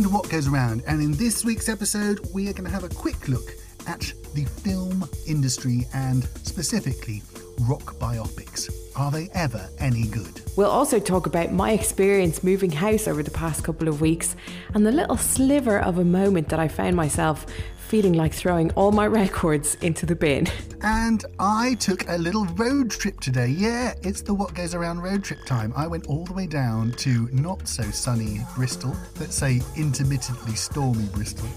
Welcome to What Goes Around, and in this week's episode, we are going to have a quick look at the film industry and specifically rock biopics. Are they ever any good? We'll also talk about my experience moving house over the past couple of weeks and the little sliver of a moment that I found myself feeling like throwing all my records into the bin. And I took a little road trip today. Yeah, it's the What Goes Around road trip time. I went all the way down to not so sunny Bristol, let's say intermittently stormy Bristol,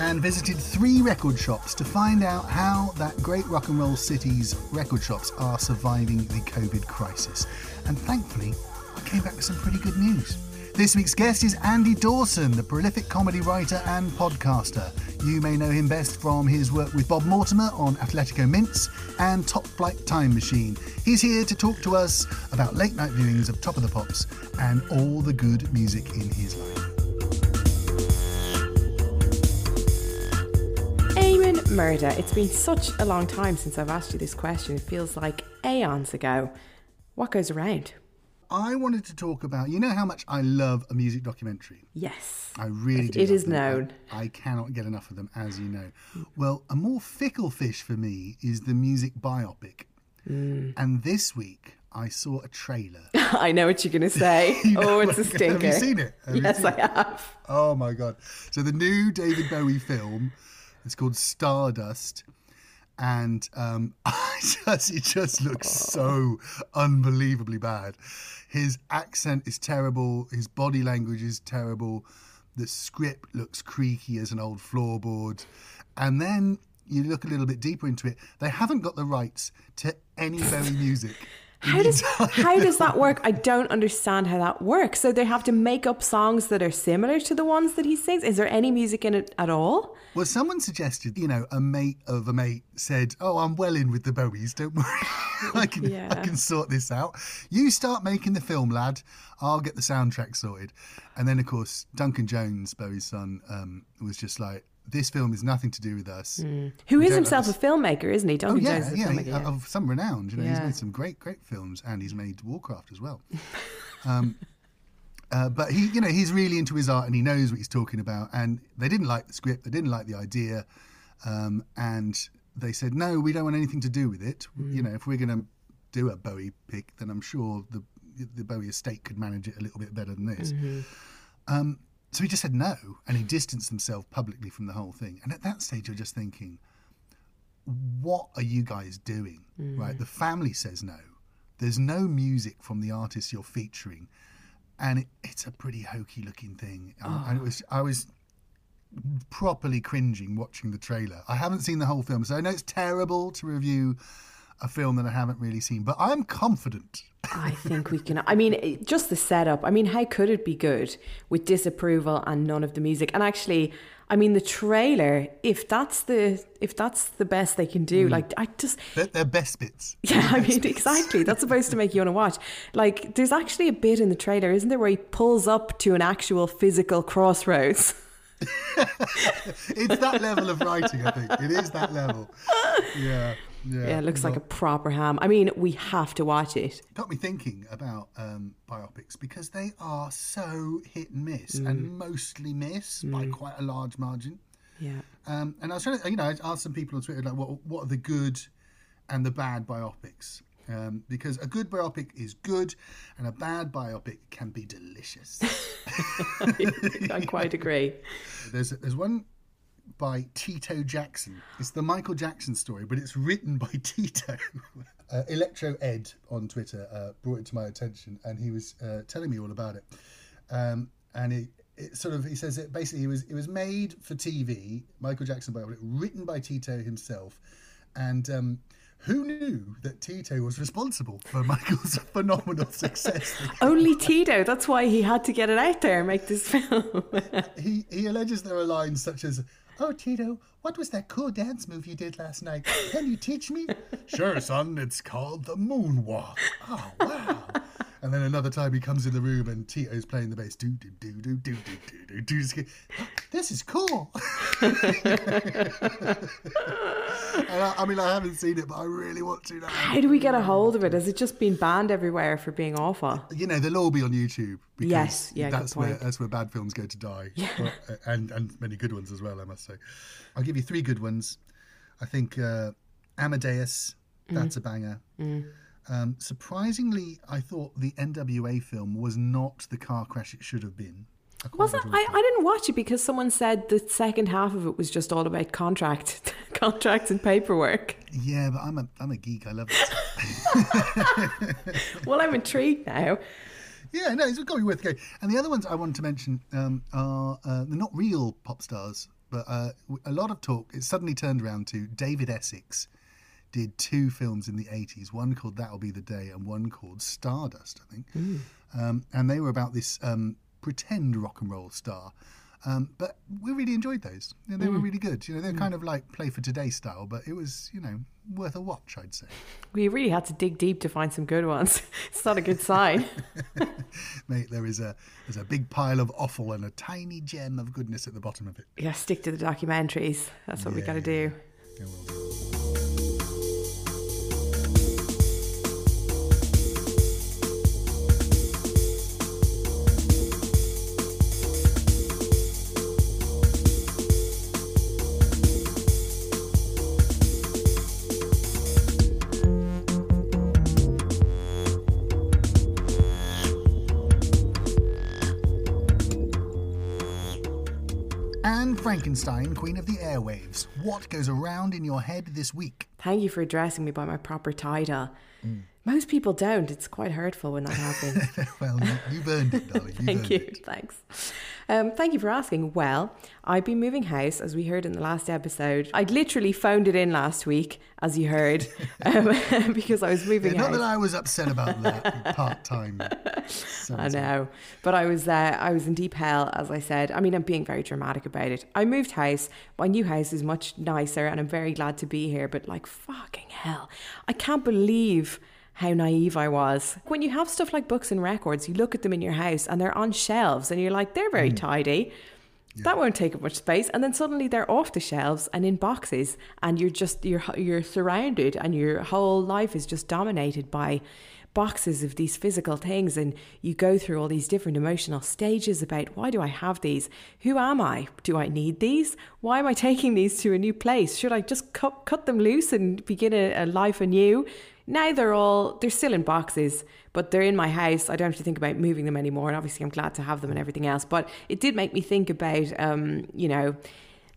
and visited three record shops to find out how that great rock and roll city's record shops are surviving the COVID crisis. And thankfully, I came back with some pretty good news. This week's guest is Andy Dawson, the prolific comedy writer and podcaster. You may know him best from his work with Bob Mortimer on Athletico Mince and Top Flight Time Machine. He's here to talk to us about late night viewings of Top of the Pops and all the good music in his life. Eamon Murder, it's been such a long time since I've asked you this question. It feels like aeons ago. What goes around? I wanted to talk about, you know how much I love a music documentary. Yes. I really do. It is them. known. I, cannot get enough of them, as you know. Well, a more fickle fish for me is the music biopic. Mm. And this week, I saw a trailer. I know what you're going to say. You know oh, it's a stinker. Have you seen it? Have yes, seen I it? have. Oh my god! So the new David Bowie film, it's called Stardust, and um, just it just looks so unbelievably bad. His accent is terrible. His body language is terrible. The script looks creaky as an old floorboard, and then you look a little bit deeper into it. They haven't got the rights to any Bowie music. How does how does that work? I don't understand how that works. So they have to make up songs that are similar to the ones that he sings. Is there any music in it at all? Well, someone suggested, you know, a mate of a mate said, "Oh, I'm well in with the Bowies. Don't worry, I can, I can sort this out. You start making the film, lad. I'll get the soundtrack sorted." And then, of course, Duncan Jones, Bowie's son, um, was just like, "This film is nothing to do with us." Who We is himself a filmmaker, isn't he? Oh yeah, Jones is yeah, yeah. of some renown. You know, he's made some great, great films, and he's made Warcraft as well. Um, uh, but he, you know, he's really into his art, and he knows what he's talking about. And they didn't like the script, they didn't like the idea, um, and they said, "No, we don't want anything to do with it. Mm. You know, if we're going to do a Bowie pick, then I'm sure the the Bowie estate could manage it a little bit better than this." Mm-hmm. Um, so he just said no, and he distanced himself publicly from the whole thing. And at that stage, you're just thinking, what are you guys doing? Right? The family says no. There's no music from the artist you're featuring, and it, it's a pretty hokey looking thing. Um, And it was, I was properly cringing watching the trailer. I haven't seen the whole film, so I know it's terrible to review a film that I haven't really seen, but I'm confident. I think we can. I mean, just the setup. I mean, how could it be good with disapproval and none of the music? And actually, I mean, the trailer. If that's the if that's the best they can do, mm. like I just They're, they're best bits. yeah, I mean, exactly. That's supposed to make you want to watch. Like, there's actually a bit in the trailer, isn't there, where he pulls up to an actual physical crossroads. It's that level of writing, I think. It is that level. Yeah. Yeah, Yeah, it looks like a proper ham. I mean, we have to watch it. got me thinking about um, biopics because they are so hit and miss, Mm. and mostly miss by quite a large margin. Yeah. Um, and I was trying to, you know, I asked some people on Twitter like, what what are the good and the bad biopics? Um, because a good biopic is good, and a bad biopic can be delicious. I quite agree. there's there's one by Tito Jackson. It's the Michael Jackson story, but it's written by Tito. Uh, Electro Ed on Twitter uh, brought it to my attention, and he was uh, telling me all about it. Um, and it, it sort of he says it basically it was it was made for TV, Michael Jackson biopic, written by Tito himself, and. Um, who knew that Tito was responsible for Michael's phenomenal success? Only Tito. That's why he had to get it out there and make this film. he he alleges there are lines such as oh tito what was that cool dance move you did last night? Can you teach me? Sure son. It's called the moonwalk. Oh wow and then another time he comes in the room and Tito's playing the bass. Do do do do do do do do. This is cool. and I, I mean, I haven't seen it, but I really want to now. How do we get a hold of it? Has it just been banned everywhere for being awful? You know, they'll all be on YouTube. Because yes, yeah, that's where that's where bad films go to die, yeah. But, uh, and and many good ones as well. I must say, I'll give you three good ones. I think uh, Amadeus, that's mm. a banger. Mm. Um, surprisingly, I thought the NWA film was not the car crash it should have been. Was it? I, I didn't watch it because someone said the second half of it was just all about contract, contracts and paperwork. Yeah, but I'm a I'm a geek. I love it. well, I'm intrigued now. Yeah, no, it's got to be worth going. And the other ones I wanted to mention um, are uh, they're not real pop stars, but uh, a lot of talk. It suddenly turned around to David Essex did two films in the 80s, one called That'll Be the Day and one called Stardust, I think. Mm. Um, and they were about this um, pretend rock and roll star. Um, but we really enjoyed those. You know, they mm. were really good. You know, they're mm. kind of like play for today style, but it was, you know, worth a watch, I'd say. We really had to dig deep to find some good ones. it's not a good sign. Mate, there is a there's a big pile of offal and a tiny gem of goodness at the bottom of it. Yeah, stick to the documentaries. That's what yeah, we got to do. Yeah, Frankenstein, Queen of the Airwaves. What goes around in your head this week? Thank you for addressing me by my proper title. Mm. Most people don't. It's quite hurtful when that happens. well, you, earned it, darling. Thank you. It. Thanks. Um, thank you for asking. Well, I've been moving house, as we heard in the last episode. I'd literally phoned it in last week, as you heard, um, because I was moving yeah, not that I was upset about that part time. I know, but I was uh, I was in deep hell, as I said. I mean, I'm being very dramatic about it. I moved house. My new house is much nicer, and I'm very glad to be here. But like, fucking hell, I can't believe how naive I was. When you have stuff like books and records, you look at them in your house and they're on shelves and you're like, they're very mm. tidy. Yeah. That won't take up much space, and then suddenly they're off the shelves and in boxes, and you're just you're you're surrounded, and your whole life is just dominated by boxes of these physical things and you go through all these different emotional stages about why do I have these? Who am I? Do I need these? Why am I taking these to a new place? Should I just cut, cut them loose and begin a, a life anew? Now they're all, they're still in boxes, but they're in my house. I don't have to think about moving them anymore. And obviously, I'm glad to have them and everything else. But it did make me think about, um, you know,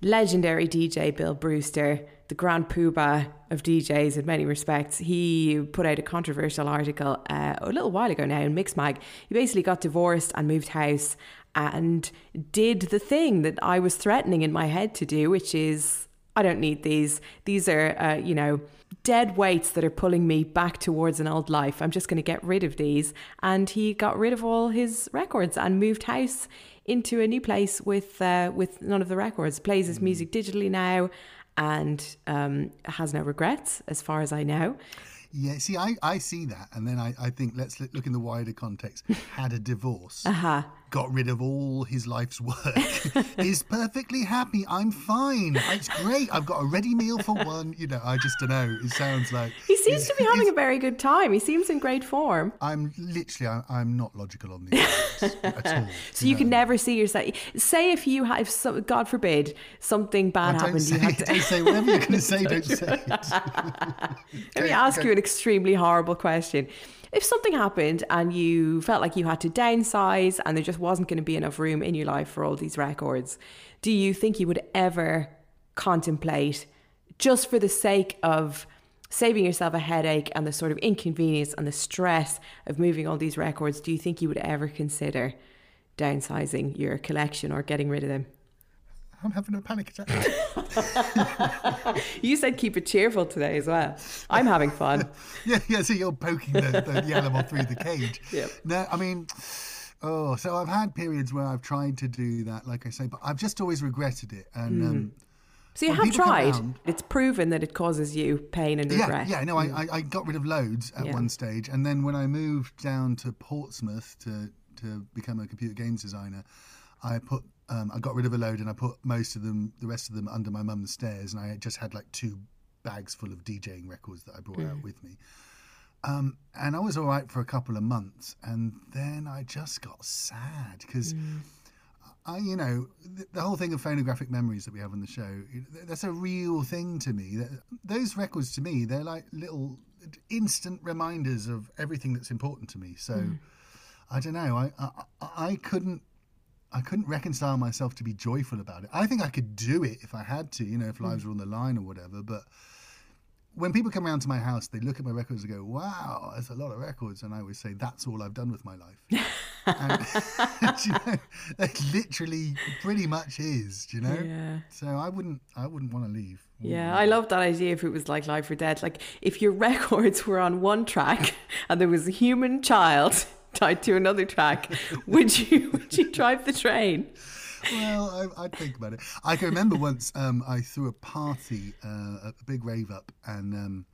legendary DJ Bill Brewster, the grand poobah of DJs in many respects. He put out a controversial article uh, a little while ago now in Mixmag. He basically got divorced and moved house and did the thing that I was threatening in my head to do, which is I don't need these. These are, uh, you know, dead weights that are pulling me back towards an old life. I'm just going to get rid of these. And he got rid of all his records and moved house into a new place with uh, with none of the records. Plays his music digitally now, and um, has no regrets, as far as I know. Yeah, see, I, I see that, and then I, I think let's look in the wider context. Had a divorce, uh-huh. Got rid of all his life's work, is perfectly happy. I'm fine. It's great. I've got a ready meal for one. You know, I just don't know. It sounds like he seems to be having a very good time. He seems in great form. I'm literally, I, am not logical on these at all. so you, know? can never see yourself. Say if you have, God forbid, something bad happened, say, you had to don't say whatever you're going to say. Don't say it. Let me ask you an extremely horrible question. If something happened and you felt like you had to downsize and there just wasn't going to be enough room in your life for all these records, do you think you would ever contemplate, just for the sake of saving yourself a headache and the sort of inconvenience and the stress of moving all these records, do you think you would ever consider downsizing your collection or getting rid of them? I'm having a panic attack. you said keep it cheerful today as well. I'm having fun. yeah, yeah. So you're poking the, the, the animal through the cage. Yep. No, I mean, oh, so I've had periods where I've tried to do that, like I say, but I've just always regretted it. And mm. um, so you have tried. Around, it's proven that it causes you pain and regret. Yeah, yeah. No, mm. I, I got rid of loads at yeah. one stage, and then when I moved down to Portsmouth to to become a computer games designer, I put Um, I got rid of a load and I put most of them, the rest of them, under my mum's stairs, and I just had like two bags full of DJing records that I brought out with me. Um, and I was all right for a couple of months, and then I just got sad because. I, you know, the, the whole thing of phonographic memories that we have on the show, that's a real thing to me. That- Those records to me, they're like little instant reminders of everything that's important to me. So, I don't know. I, I I couldn't I couldn't reconcile myself to be joyful about it. I think I could do it if I had to, you know, if hmm. lives were on the line or whatever. But when people come around to my house, they look at my records and go, "Wow, that's a lot of records," and I always say, "That's all I've done with my life." and, you know, that literally pretty much is, you know. Yeah. So I wouldn't, I wouldn't want to leave. Yeah, I love that idea if it was like Life or Dead. Like if your records were on one track and there was a human child tied to another track, would you would you drive the train? well, I, I'd think about it. I can remember once um, I threw a party, uh, a big rave up, and um,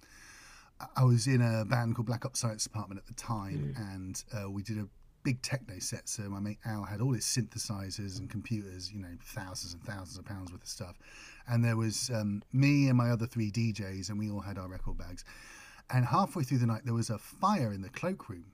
I was in a band called Black Ops Science Department at the time, and uh, we did a big techno set. So my mate Al had all his synthesizers and computers, you know, thousands and thousands of pounds worth of stuff. And there was um, me and my other three DJs, and we all had our record bags. And halfway through the night, there was a fire in the cloakroom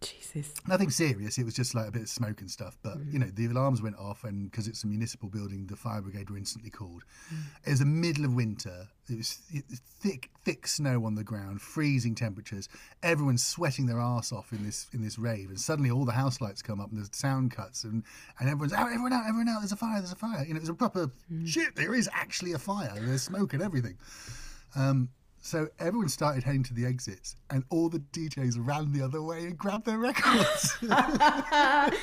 Jesus. nothing serious. It was just like a bit of smoke and stuff. But Mm. you know, the alarms went off, and because it's a municipal building, the fire brigade were instantly called. Mm. It was the middle of winter. It was th- thick, thick snow on the ground, freezing temperatures. Everyone's sweating their arse off in this in this rave, and suddenly all the house lights come up, and the sound cuts, and and everyone's out, everyone out, everyone out. There's a fire. There's a fire. You know, it was a proper Mm. shit. There is actually a fire. There's smoke and everything. Um, so everyone started heading to the exits, and all the DJs ran the other way and grabbed their records.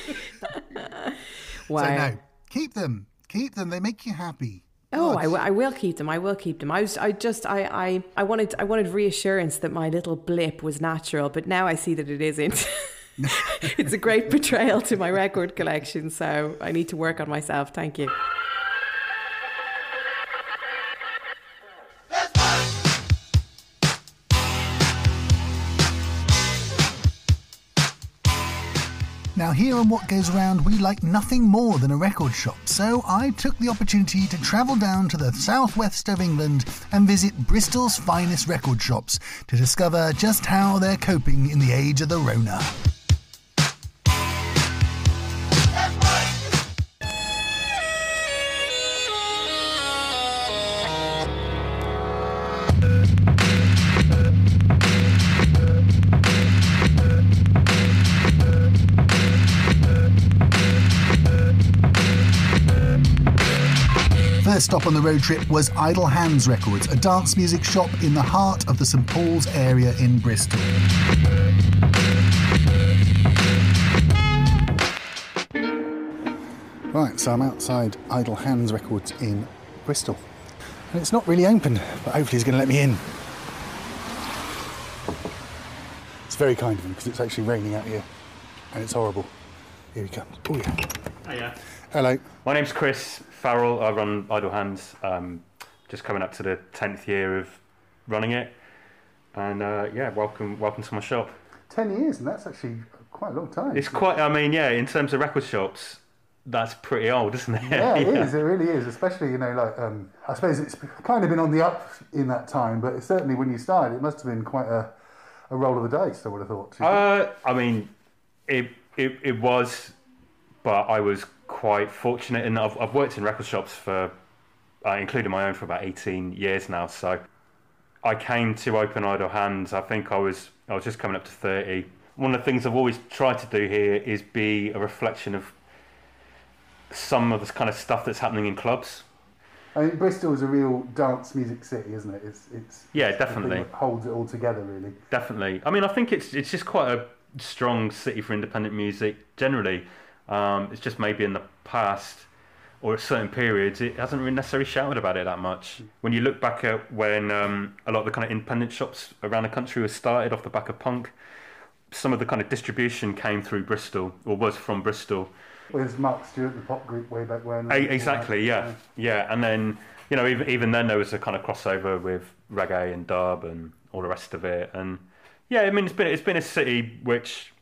Wow. So no, keep them, keep them. They make you happy. Oh. I, w- I will keep them. I will keep them. I was, I just, I, I, I wanted, I wanted reassurance that my little blip was natural, but now I see that it isn't. it's a great betrayal to my record collection, so I need to work on myself. Thank you. Here on What Goes Around, we like nothing more than a record shop, so I took the opportunity to travel down to the southwest of England and visit Bristol's finest record shops to discover just how they're coping in the age of the Rona. Stop on the road trip was Idle Hands Records, a dance music shop in the heart of the St Paul's area in Bristol. Right, so I'm outside Idle Hands Records in Bristol. And it's not really open, but hopefully he's going to let me in. It's very kind of him because it's actually raining out here and it's horrible. Here he comes. Oh, yeah. Hiya. Hello. My name's Chris Farrell. I run Idle Hands. Um, just coming up to the tenth year of running it, and uh, yeah, welcome, welcome to my shop. 10 years, and that's actually quite a long time. It's quite. I mean, yeah, in terms of record shops, that's pretty old, isn't it? Yeah, it is. It really is. Especially, you know, like um, I suppose it's kind of been on the up in that time, but certainly when you started, it must have been quite a, a roll of the dice. I would have thought. Uh, I mean, it, it it was, but I was quite fortunate in that I've, I've worked in record shops for, uh, including my own, for about eighteen years now. So, I came to Open Idle Hands. I think I was I was just coming up to thirty. One of the things I've always tried to do here is be a reflection of some of this kind of stuff that's happening in clubs. I mean, Bristol is a real dance music city, isn't it? It's it's Yeah, definitely. holds it all together, really. Definitely. I mean, I think it's it's just quite a strong city for independent music generally. Um, it's just maybe in the past or at certain periods, it hasn't really necessarily shouted about it that much. When you look back at when um, a lot of the kind of independent shops around the country were started off the back of punk, some of the kind of distribution came through Bristol or was from Bristol. With Mark Stewart, the pop group, way back when. E- Exactly, yeah, yeah, and then you know even even then there was a kind of crossover with reggae and dub and all the rest of it, and yeah, I mean it's been it's been a city which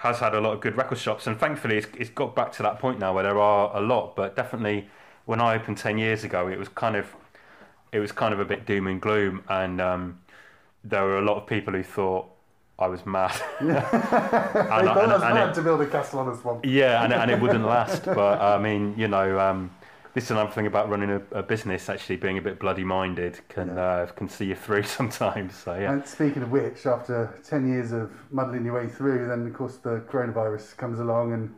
has had a lot of good record shops, and thankfully it's, it's got back to that point now where there are a lot. But definitely, when I opened ten years ago, it was kind of it was kind of a bit doom and gloom, and um, there were a lot of people who thought I was mad. Yeah. And- thought and- and mad it- to build a castle on a swamp. yeah, and, and it wouldn't last. But I mean, you know, um, this is another thing about running a, a business. Actually, being a bit bloody minded can Yeah. uh, can see you through sometimes. So yeah, And speaking of which, after 10 years of muddling your way through, then of course the coronavirus comes along and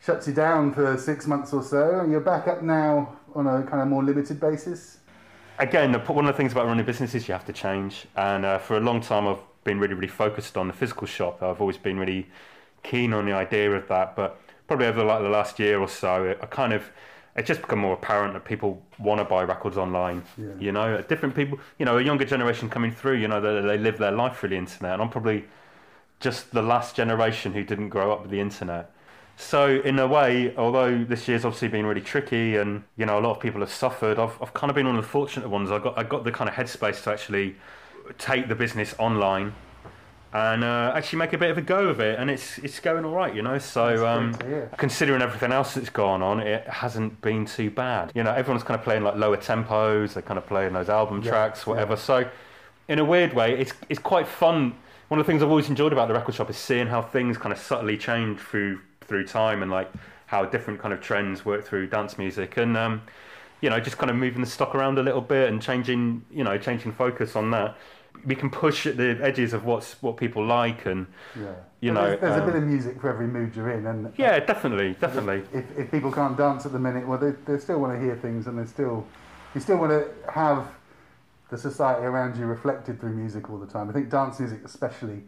shuts you down for six months or so, and you're back up now on a kind of more limited basis. again, one of the things about running a business is you have to change. And uh, for a long time, I've been really, really focused on the physical shop. I've always been really keen on the idea of that. But probably over like the last year or so, I kind of it's just become more apparent that people want to buy records online. Yeah. You know, different people. You know, a younger generation coming through. You know, they, they live their life through the internet, and I'm probably just the last generation who didn't grow up with the internet. So in a way, although this year's obviously been really tricky, and you know a lot of people have suffered, I've, I've kind of been one of the fortunate ones. I got I got the kind of headspace to actually take the business online and uh, actually make a bit of a go of it, and it's it's going all right, you know. So um, considering everything else that's gone on, it hasn't been too bad. You know, everyone's kind of playing like lower tempos, they're kind of playing those album Yeah, tracks, whatever. yeah. So in a weird way, it's it's quite fun. One of the things I've always enjoyed about the record shop is seeing how things kind of subtly change through through time and like how different kind of trends work through dance music and um, you know just kind of moving the stock around a little bit and changing you know changing focus on that. We can push at the edges of what's what people like and Yeah. You know, there's, there's um, a bit of music for every mood you're in, and yeah, definitely, definitely. if, if people can't dance at the minute, well, they, they still want to hear things, and they still you still want to have the society around you reflected through music all the time. I think dance music, especially,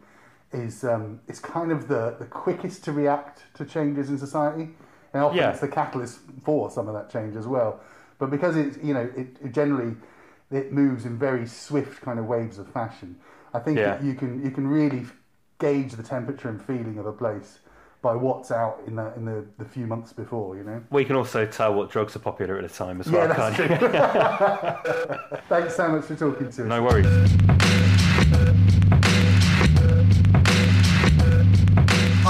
is um, it's kind of the, the quickest to react to changes in society, and often Yeah. it's the catalyst for some of that change as well. But because it's you know it, it generally it moves in very swift kind of waves of fashion. I think Yeah. you can you can really gauge the temperature and feeling of a place by what's out in the in the, the few months before, you know. We can also tell what drugs are popular at the time as Yeah, well, that's can't true. Thanks so much for talking to us. No worries.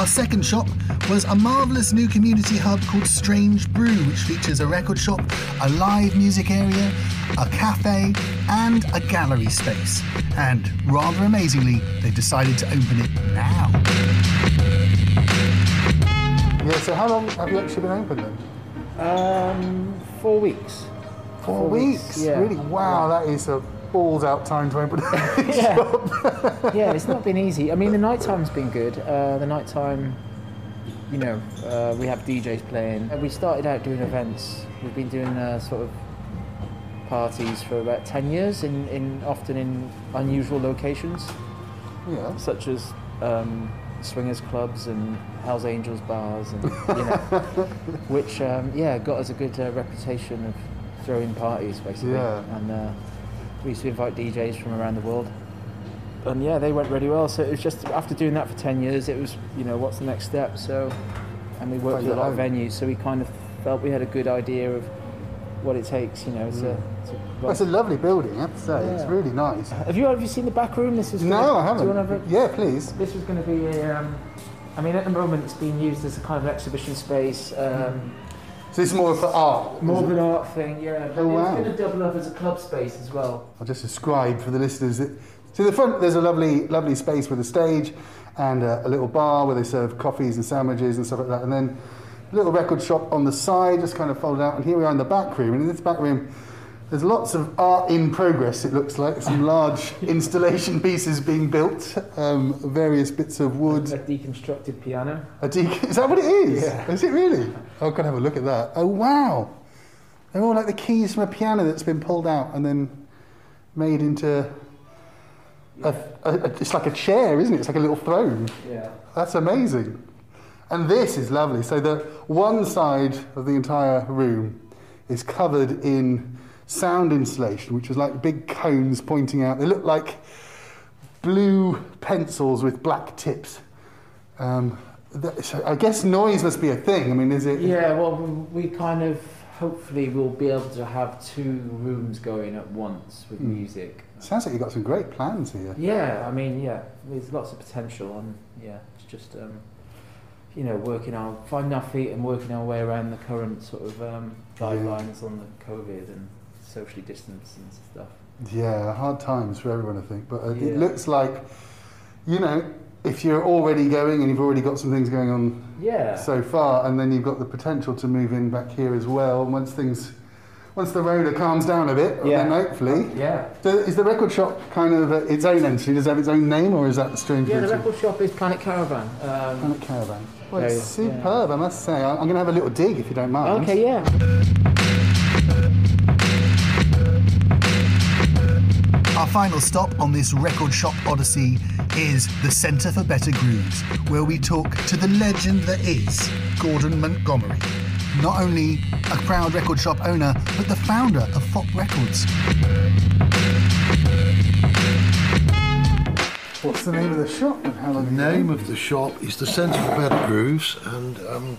Our second shop was a marvellous new community hub called Strange Brew, which features a record shop, a live music area, a cafe, and a gallery space. And rather amazingly, they decided to open it now. Yeah. So how long have you actually been open then? Um, four weeks. Four, Four weeks. weeks, yeah. Really? Wow, that is a balls out time to open. Yeah. yeah, it's not been easy. I mean, the night time's been good. Uh, the night time, you know, uh, we have DJs playing. Uh, We started out doing events. We've been doing uh, sort of parties for about 10 years, in, in often in unusual locations, yeah. such as um, swingers clubs and Hell's Angels bars, and you know, which um, yeah got us a good uh, reputation of throwing parties basically. Yeah. And uh, we used to invite DJs from around the world. And yeah, they went really well. So it was just after doing that for ten years, it was you know what's the next step. So, and we worked Find with a your lot of venues, so we kind of felt we had a good idea of what it takes. You know, to, to Well, it's a lovely building, I have to say. It's really nice. have you have you seen the back room? This is No, gonna- I haven't. Do you want to have Yeah, please. this was going to be a. Um, I mean, at the moment, it's being used as a kind of exhibition space. Um, So it's more for art. More of an art thing, yeah. Oh, wow. it's going to double up as a club space as well. I'll just describe for the listeners. To the front, there's a lovely, lovely space with a stage and a, a little bar where they serve coffees and sandwiches and stuff like that. And then a little record shop on the side, just kind of folded out. And here we are in the back room. And in this back room, there's lots of art in progress. It looks like some large installation pieces being built, um, various bits of wood. A deconstructed piano. A de- is that what it is? Yeah. Is it really? Oh, can I have a look at that? Oh, wow. They're all like the keys from a piano that's been pulled out and then made into. A, a, a, it's like a chair, isn't it? It's like a little throne. Yeah. That's amazing. And this is lovely. So the one side of the entire room is covered in sound insulation, which is like big cones pointing out. They look like blue pencils with black tips. Um, so I guess noise must be a thing. I mean, is it? Yeah, well, we kind of hopefully we'll be able to have two rooms going at once with Hmm. music. Sounds like you've got some great plans here. Yeah, I mean, yeah, there's lots of potential, and yeah, it's just um, you know, working our finding our feet and working our way around the current sort of um, guidelines on the COVID and socially distance and stuff. Yeah, hard times for everyone, I think. But uh, Yeah. it looks like, you know, if you're already going and you've already got some things going on Yeah. so far, and then you've got the potential to move in back here as well. And once things, once the road calms down a bit, Yeah. then hopefully. yeah. So is the record shop kind of uh, its own entity? Does it have its own name, or is that the strange? Yeah, the record shop is Planet Caravan. Um, Planet Caravan. Well, it's yeah, yeah. superb, I must say. I'm going to have a little dig if you don't mind. okay, yeah. Our final stop on this record shop odyssey is the Centre for Better Grooves, where we talk to the legend that is Gordon Montgomery. Not only a proud record shop owner, but the founder of Fopp Records. What's the name of the shop and how long? The name of the shop is the Centre for Better Grooves, and um,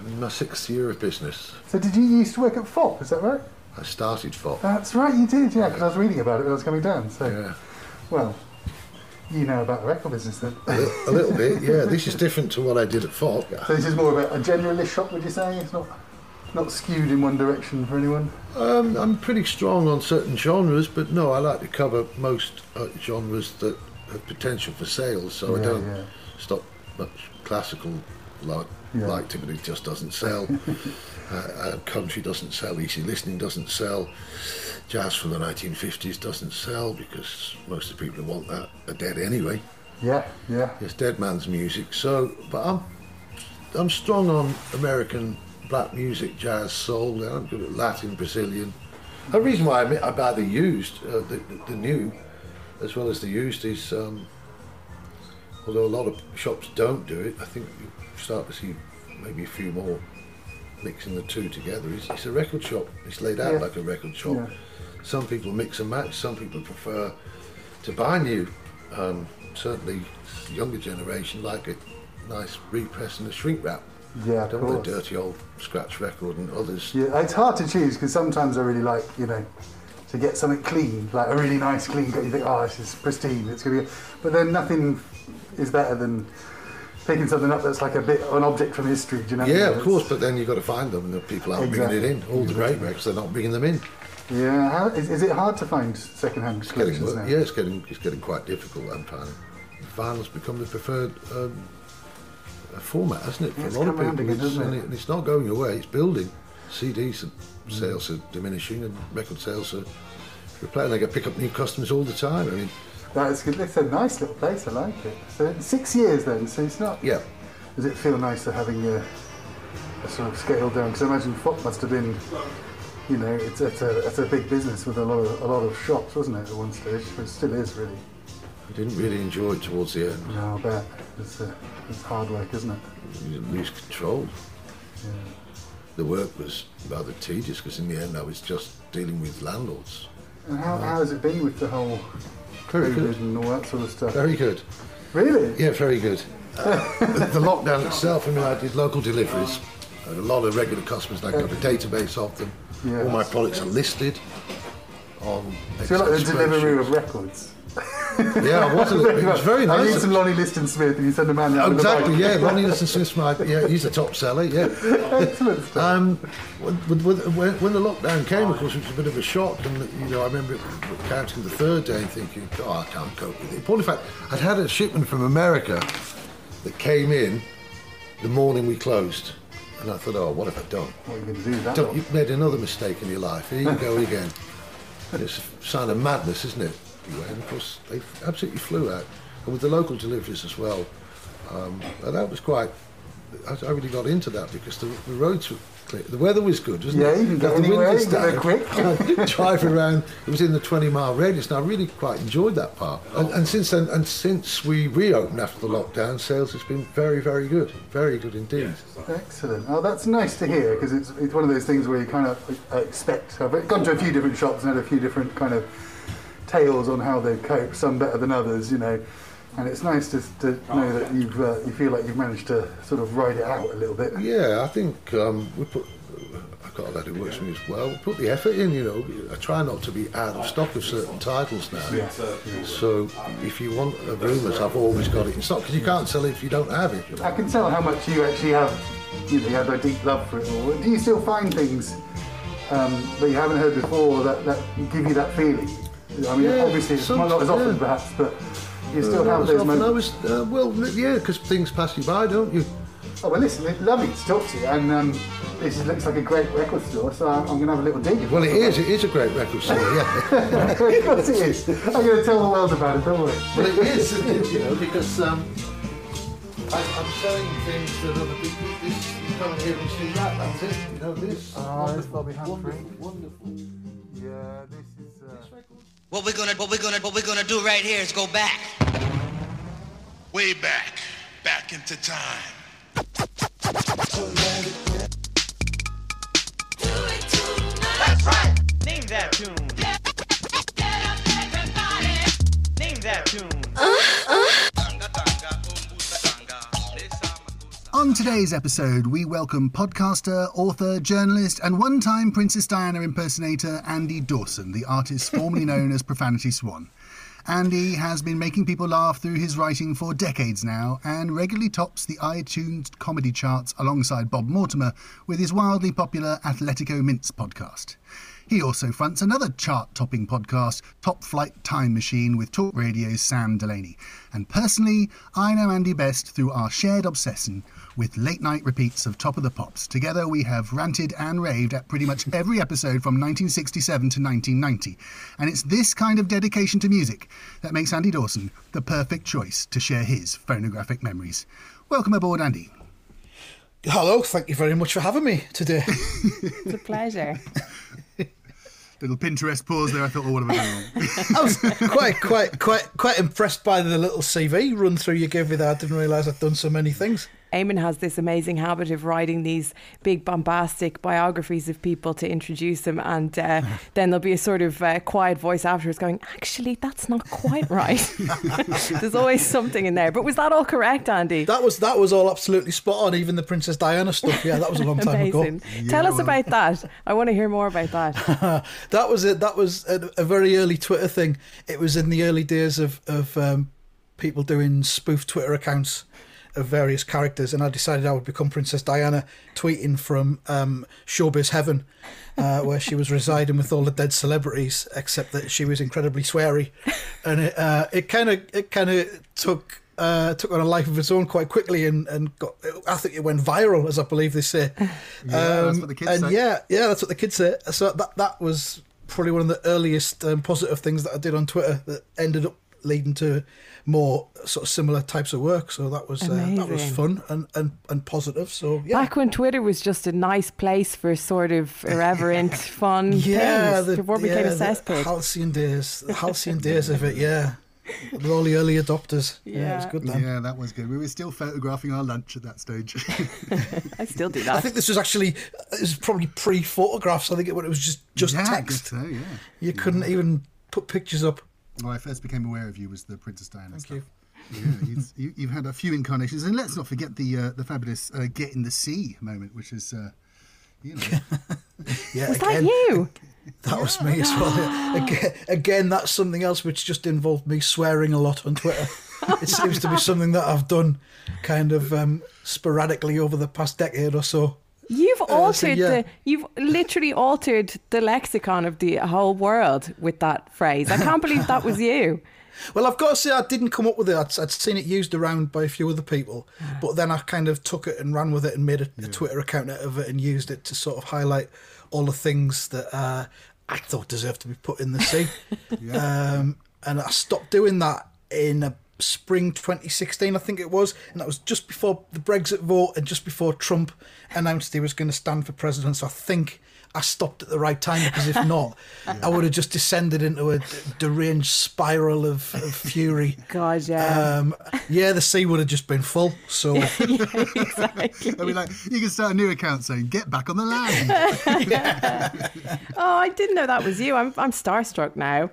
I'm in my sixth year of business. So did you used to work at Fopp? Is that right? I started Fopp. That's right, you did. Yeah, because I was reading about it when I was coming down. So, Yeah, well, you know about the record business then. a, li- a little bit. Yeah, this is different to what I did at Fopp. So this is more of a, a generalist shop, would you say? It's not not skewed in one direction for anyone. Um, I'm pretty strong on certain genres, but no, I like to cover most uh, genres that have potential for sales. So I don't yeah. stop much classical. Like, Yeah. like typically just doesn't sell. uh, country doesn't sell. Easy listening doesn't sell. Jazz from the 1950s doesn't sell because most of the people who want that are dead anyway. Yeah, yeah. It's dead man's music. So, but I'm I'm strong on American black music, jazz, soul. I'm good at Latin, Brazilian. The reason why I, buy the used, uh, the, the, the new, as well as the used, is um, although a lot of shops don't do it, I think you start to see maybe a few more mixing the two together. It's, it's a record shop. It's laid out Yeah. like a record shop. Yeah. Some people mix and match. Some people prefer to buy new. Um, certainly, younger generation like a nice repress and a shrink wrap. Yeah, of Don't want a dirty old scratch record and others. Yeah, it's hard to choose because sometimes I really like, you know, to get something clean, like a really nice clean. You think, oh, this is pristine. It's gonna be, but then nothing is better than picking something up that's like a bit an object from history. Do you know? Yeah, of course, but then you've got to find them, and the people aren't bringing it in. All the great records, they're not bringing them in. Yeah, how, is, is it hard to find second-hand It's getting, now? yeah, it's getting, it's getting quite difficult. I'm finding vinyl's become the preferred um, format, hasn't it? For Yeah, a lot of people, again, it's, it? and it's not going away. It's building. CDs and sales are diminishing, and record sales are replaying. They get pick up new customers all the time. I mean, That's good. It's a nice little place. I like it. So six years then. So it's not. yeah, Does it feel nicer having a, a sort of scaled down? Because I imagine Fopp must have been, you know, it's, it's a it's a big business with a lot of a lot of shops, wasn't it, at one stage? It still is really. I didn't really enjoy it towards the end. No, I bet it's uh, it's hard work, isn't it? You lose control. The work was rather tedious because in the end I was just dealing with landlords. And how, how has it been with the whole Very good. and all that sort of stuff? Very good. Really? Yeah, very good. Uh, the lockdown itself, I mean, I did local deliveries. I had a lot of regular customers, and I got a database of them. Yeah. All my products are listed on So like the delivery of records. Yeah, I was a little, it was very nice. I need some Lonnie Liston Smith, and you send a man out Exactly, yeah. Lonnie Liston Smith's my, yeah, he's a top seller, yeah. Excellent stuff. Um, when, when, when, when the lockdown came, of course, it was a bit of a shock, and you know, I remember counting the third day and thinking, "Oh, I can't cope with it." Point of fact, I'd had a shipment from America that came in the morning we closed, and I thought, "Oh, what have I done? what are you going to do that? Don't, you've made another mistake in your life. Here you go again." it's a sign of madness, isn't it? And of course, they absolutely flew out, and with the local deliveries as well. Um, and that was quite. I, I really got into that because the, the roads were clear. The weather was good, wasn't Yeah, it? you can the anywhere, you can quick. drive around. It was in the 20 mile radius, and I really quite enjoyed that part. And, and since then, and since we reopened after the lockdown, sales has been very, very good, very good indeed. Excellent. Oh, that's nice to hear because it's, it's one of those things where you kind of uh, expect. I've gone to a few different shops and had a few different kind of tales on how they cope, some better than others, you know. And it's nice to, to know that you've you feel like you've managed to sort of ride it out a little bit. Yeah, I think um, we put. I've got a lad who works for me as well. We Put the effort in, you know. I try not to be out of stock of certain titles now. So if you want a rumours, I've always got it in stock because you can't sell it if you don't have it. I can tell how much you actually have, you know, you have a deep love for it all. Do you still find things um, that you haven't heard before that, that give you that feeling? I mean, Yeah, obviously it's not as often yeah. perhaps, but you still Uh, have those moments. was, uh, well, yeah, because things pass you by, don't you? Oh, well, listen, it's lovely to talk to you, and um, this looks like a great record store, so I'm, I'm going to have a little dig. Well, it is. It is a great record store, yeah. of course it is. I'm going to tell the world about it, don't worry. Well, it is, it is, you know, because um, I, I'm selling things that other people. This, you come here and see that. That's it. You know this. Oh, this Bobbi Humphrey. Wonderful, wonderful. What we're gonna, what we're gonna, what we're gonna do right here is go back. Way back, back into time. That's right. Name that tune. Name that tune. Uh, uh. On today's episode, we welcome podcaster, author, journalist, and one time Princess Diana impersonator Andy Dawson, the artist formerly known as Profanity Swan. Andy has been making people laugh through his writing for decades now and regularly tops the iTunes comedy charts alongside Bob Mortimer with his wildly popular Athletico Mince podcast. He also fronts another chart topping podcast, Top Flight Time Machine, with Talk Radio's Sam Delaney. And personally, I know Andy best through our shared obsession with late night repeats of Top of the Pops. Together, we have ranted and raved at pretty much every episode from 1967 to 1990. And it's this kind of dedication to music that makes Andy Dawson the perfect choice to share his phonographic memories. Welcome aboard, Andy. Hello, thank you very much for having me today. It's a pleasure. Little Pinteresque pause there. I thought, oh, what have I done wrong? I was quite, quite, quite, quite impressed by the little CV run through you gave me there. I didn't realise I'd done so many things. Eamon has this amazing habit of writing these big bombastic biographies of people to introduce them, and uh, then there'll be a sort of uh, quiet voice afterwards going, "Actually, that's not quite right." There's always something in there. But was that all correct, Andy? That was that was all absolutely spot on. Even the Princess Diana stuff. Yeah, that was a long time Amazing. ago. Tell us well. about that. I want to hear more about that. That was it. That was a, a very early Twitter thing. It was in the early days of of um, people doing spoof Twitter accounts of various characters, and I decided I would become Princess Diana, tweeting from um, Showbiz Heaven, uh, where she was residing with all the dead celebrities, except that she was incredibly sweary, and it uh, kind of it kind of took. Uh, took on a life of its own quite quickly and, and got I think it went viral as I believe they say Yeah, that's what the kids and say. yeah yeah that's what the kids say so that that was probably one of the earliest um, positive things that I did on Twitter that ended up leading to more sort of similar types of work. So that was uh, that was fun and, and, and positive. So yeah. Back when Twitter was just a nice place for sort of irreverent, fun yeah things before it became a cesspit. the halcyon days the halcyon days of it yeah. With all the early adopters. Yeah, it was good then. Yeah, that was good. We were still photographing our lunch at that stage. I still do that. I think this was actually it was probably pre-photographs. I think it, when it was just just yeah, I guess text so, yeah. you couldn't even put pictures up When I first became aware of you was the Princess Diana Thank stuff. you. Yeah, you've, you, you've had a few incarnations, and let's not forget the uh, the fabulous uh, "Get in the Sea" moment, which is, uh, you know, yeah Was that you? That was me as well. Again, again, that's something else which just involved me swearing a lot on Twitter. It seems to be something that I've done kind of um, sporadically over the past decade or so. You've so altered yeah. the you've literally altered the lexicon of the whole world with that phrase. I can't believe that was you. Well, I've got to say, I didn't come up with it. I'd, I'd seen it used around by a few other people, but then I kind of took it and ran with it and made a, a Twitter account out of it and used it to sort of highlight all the things that uh, I thought deserved to be put in the sea. um, and I stopped doing that in uh, spring 2016, I think it was, and that was just before the Brexit vote and just before Trump announced he was going to stand for president. So I think. I stopped at the right time because if not, I would have just descended into a deranged spiral of, of fury. God, yeah. Um, yeah, the sea would have just been full. So exactly. I mean, like you can start a new account saying "Get back on the land." Oh, I didn't know that was you. I'm I'm starstruck now.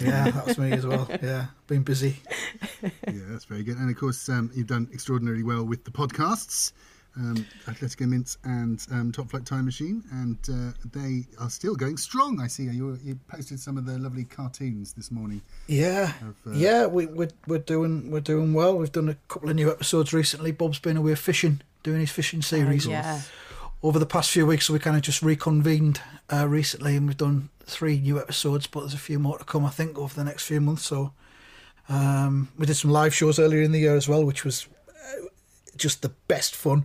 Yeah, that was me as well. Yeah, been busy. yeah, that's very good. And of course, um, you've done extraordinarily well with the podcasts. um, Athletico Mince and um, Top Flight Time Machine, and uh, they are still going strong. I see you, you posted some of the lovely cartoons this morning. Yeah, Of, uh, yeah, we, we're we're doing we're doing well. We've done a couple of new episodes recently. Bob's been away fishing, doing his fishing series. yeah. Over the past few weeks, so we kind of just reconvened uh, recently, and we've done three new episodes. But there's a few more to come, I think, over the next few months. So um, we did some live shows earlier in the year as well, which was uh, just the best fun.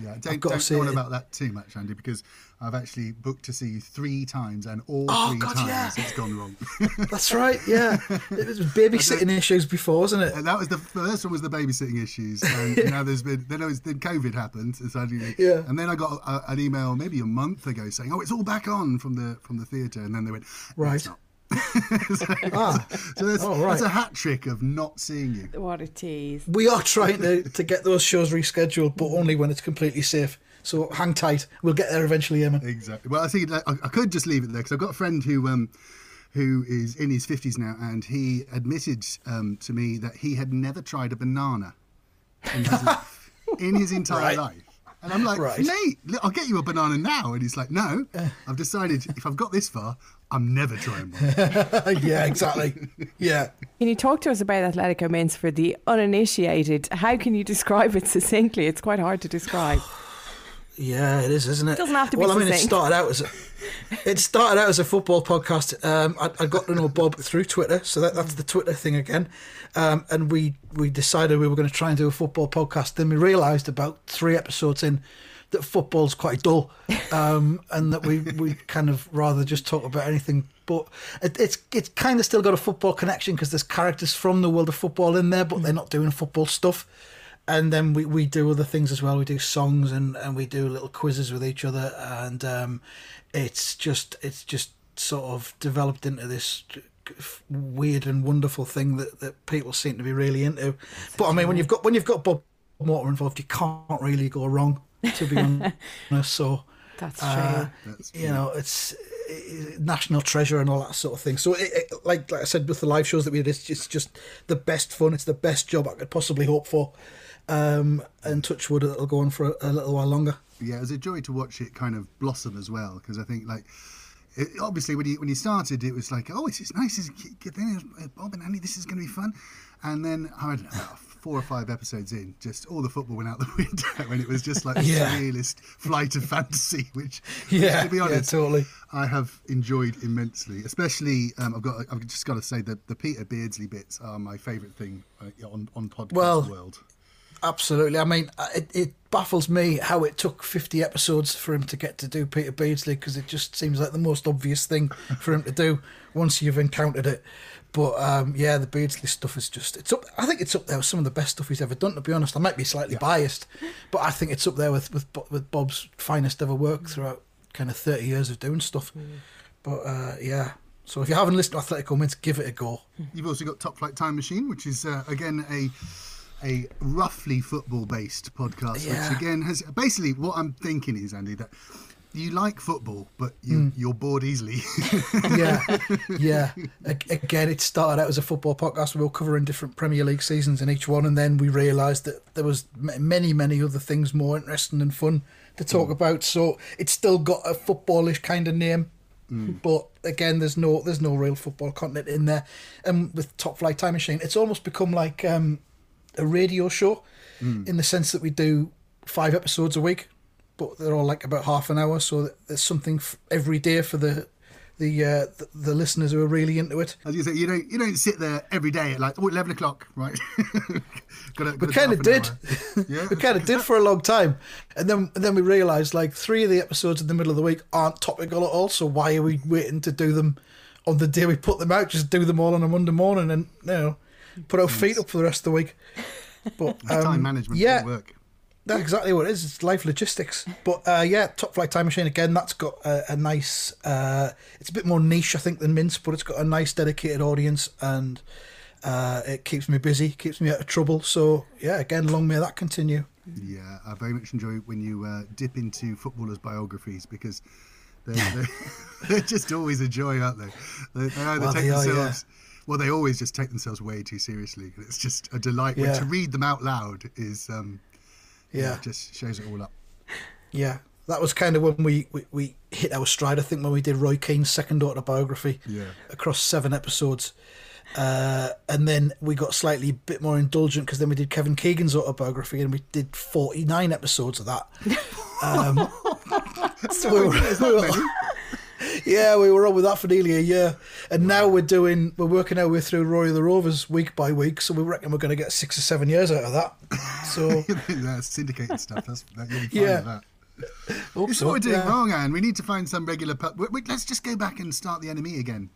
Yeah, I've don't, got to say about that too much, Andy, because I've actually booked to see you three times, and all Oh, three God, times yeah. it's gone wrong. That's right. Yeah, it was babysitting issues before, wasn't it? And that was the first one was the babysitting issues, and now there's been then, it was, then COVID happened, and suddenly, Yeah. and then I got a, an email maybe a month ago saying, "Oh, it's all back on from the from the theatre," and then they went, Right. it's not." Ah, So that's, Oh, right. that's a hat trick of not seeing you. What a tease. we are trying to, to get those shows rescheduled, but only when it's completely safe. So hang tight. We'll get there eventually, Emma. Exactly. Well, I think that- I, I could just leave it there because I've got a friend who um, who is in his fifties now, and he admitted um, to me that he had never tried a banana in his life, in his entire Right. life. And I'm like, Right. mate, I'll get you a banana now. And he's like, no, I've decided if I've got this far, I'm never trying one. yeah, exactly. Yeah. Can you talk to us about Athletico Mince for the uninitiated? How can you describe it succinctly? It's quite hard to describe. Yeah, it is, isn't it? Doesn't have to be Well, I mean, it started out as a, it started out as a football podcast. Um, I, I got to know Bob through Twitter, so that, that's the Twitter thing again. Um, and we we decided we were going to try and do a football podcast. Then we realised about three episodes in that football's quite dull, um, and that we we kind of rather just talk about anything. But it, it's it's kind of still got a football connection because there's characters from the world of football in there, but they're not doing football stuff and then we, we do other things as well. We do songs and, and we do little quizzes with each other, and um, it's just it's just sort of developed into this weird and wonderful thing that, that people seem to be really into. But I mean, when you've got when you've got Bob Mortimer involved, you can't really go wrong. To be honest, so That's uh, true. you know, it's uh, national treasure and all that sort of thing. So, it, it, like like I said with the live shows that we did, it's just, just the best fun. It's the best job I could possibly hope for. Um, and touch wood, it'll go on for a, a little while longer. yeah, it was a joy to watch it kind of blossom as well because I think like. It, obviously, when you when you started, it was like, oh, this is nice. This is good thing. Bob and Andy, this is going to be fun. And then I don't know, about four or five episodes in, just all the football went out the window, and it was just like a Yeah. surrealist flight of fantasy. Which, Yeah, to be yeah, honest, totally. I have enjoyed immensely. Especially, um, I've got I've just got to say that the Peter Beardsley bits are my favourite thing uh, on on podcast Well, world. Absolutely. I mean, uh, it, it baffles me how it took 50 episodes for him to get to do Peter Beardsley because it just seems like the most obvious thing for him to do once you've encountered it. But um, yeah, the Beardsley stuff is just, it's up, I think it's up there with some of the best stuff he's ever done, to be honest. I might be slightly biased, but I think it's up there with, with, with Bob's finest ever work throughout kind of 30 years of doing stuff. But uh, yeah. So if you haven't listened to Athletico Mince, give it a go. You've also got Top Flight Time Machine, which is uh, again a a roughly football based podcast, Yeah. which again has basically what I'm thinking is Andy that you like football, but you hmm. you're bored easily. yeah, yeah. Again, it started out as a football podcast. We were covering different Premier League seasons in each one, and then we realised that there was many, many other things more interesting and fun to talk hmm. about. So it's still got a footballish kind of name, hmm. but again, there's no there's no real football content in there. And with Top Flight Time Machine, it's almost become like um, a radio show in the sense that we do five episodes a week, but they're all like about half an hour. So there's something f- every day for the the, uh, the the listeners who are really into it. As you say, you don't you don't sit there every day at like oh, 11 o'clock, right? gotta, We gotta kind of did. Yeah, we kind of did for a long time, and then and then we realised like three of the episodes in the middle of the week aren't topical at all. So why are we waiting to do them on the day we put them out? Just do them all on a Monday morning, and you know, put our feet up for the rest of the week. But It's time um, management yeah, work. That's exactly what it is. It's life logistics. But uh, yeah, Top Flight Time Machine again. That's got a, a nice. Uh, it's a bit more niche, I think, than Mince, but it's got a nice dedicated audience, and uh, it keeps me busy, keeps me out of trouble. So yeah, again, long may that continue. Yeah, I very much enjoy when you uh, dip into footballers' biographies because they're, they're, they're just always a joy, aren't they? They, they either Well, take they are, themselves. Well, they always just take themselves way too seriously. It's just a delight Yeah. to read them out loud is um, Yeah. it just shows it all up. Yeah, that was kind of when we, we, we hit our stride. I think when we did Roy Keane's second autobiography Yeah. across seven episodes. Uh, and then we got slightly a bit more indulgent because then we did Kevin Keegan's autobiography and we did 49 episodes of that. Um, so we were- we were-? yeah, we were on with that for nearly a year, and now we're doing we're working our way through Roy of the Rovers week by week. So we reckon we're going to get six or seven years out of that. So That's syndicated stuff. That's that, you'll be fine Yeah. with that. hope It's so, what we're doing yeah. wrong, Anne. We need to find some regular. Pu- wait, wait, let's just go back and start the enemy again.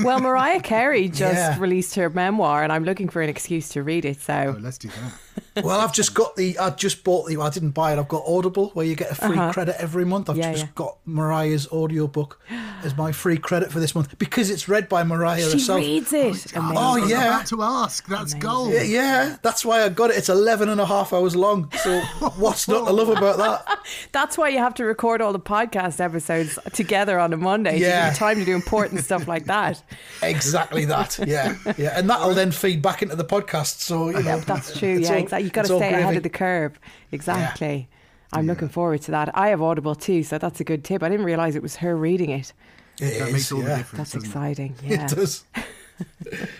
Well, Mariah Carey just Yeah. released her memoir, and I'm looking for an excuse to read it. Oh, So let's do that. Well, I've just got the. I just bought the. I didn't buy it. I've got Audible, where you get a free Uh-huh. credit every month. I've Yeah, just yeah. got Mariah's audiobook as my free credit for this month because it's read by Mariah she herself. reads it. I Oh, Amazing. was yeah. about to ask. That's gold. Yeah, yeah, that's why I got it. It's 11 and a half hours long. So what's not to love about that? That's why you have to record all the podcast episodes together on a Monday. to Yeah. give you time to do important stuff like that. Exactly that. Yeah, yeah, and that'll then feed back into the podcast. So you know, Yeah, that's true. Yeah, all- exactly. You've got to all stay ahead of the curve. Exactly. I'm looking forward to that. I have Audible too, so that's a good tip. I didn't realize it was her reading it. It That is, makes all the difference. That's doesn't it? exciting. Yeah. It does.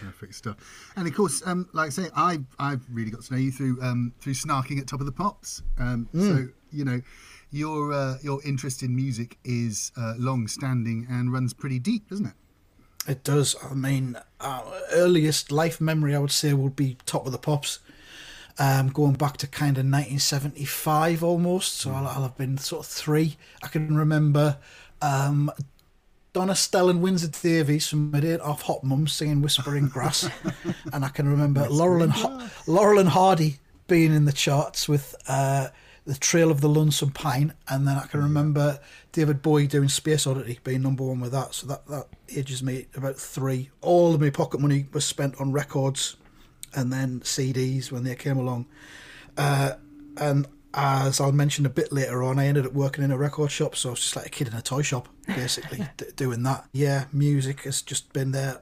Perfect stuff. And of course, um, like I say, I I've really got to know you through um, through snarking at Top of the Pops. Um, So you know, your uh, your interest in music is uh, long standing and runs pretty deep, doesn't it? It does. I mean, our earliest life memory, I would say, would be Top of the Pops. Um, going back to kind of 1975 almost. So I'll, I'll have been sort of three. I can remember um, Don Estelle and Windsor Davies from my date off Hot Mums singing Whispering Grass. and I can remember Laurel and, Har- Laurel and Hardy being in the charts with uh, The Trail of the Lonesome Pine. And then I can remember David Bowie doing Space Oddity being number one with that. So that, that ages me about three. All of my pocket money was spent on records and then CDs when they came along. Uh, and as I'll mention a bit later on, I ended up working in a record shop, so I was just like a kid in a toy shop, basically d- doing that. Yeah, music has just been there,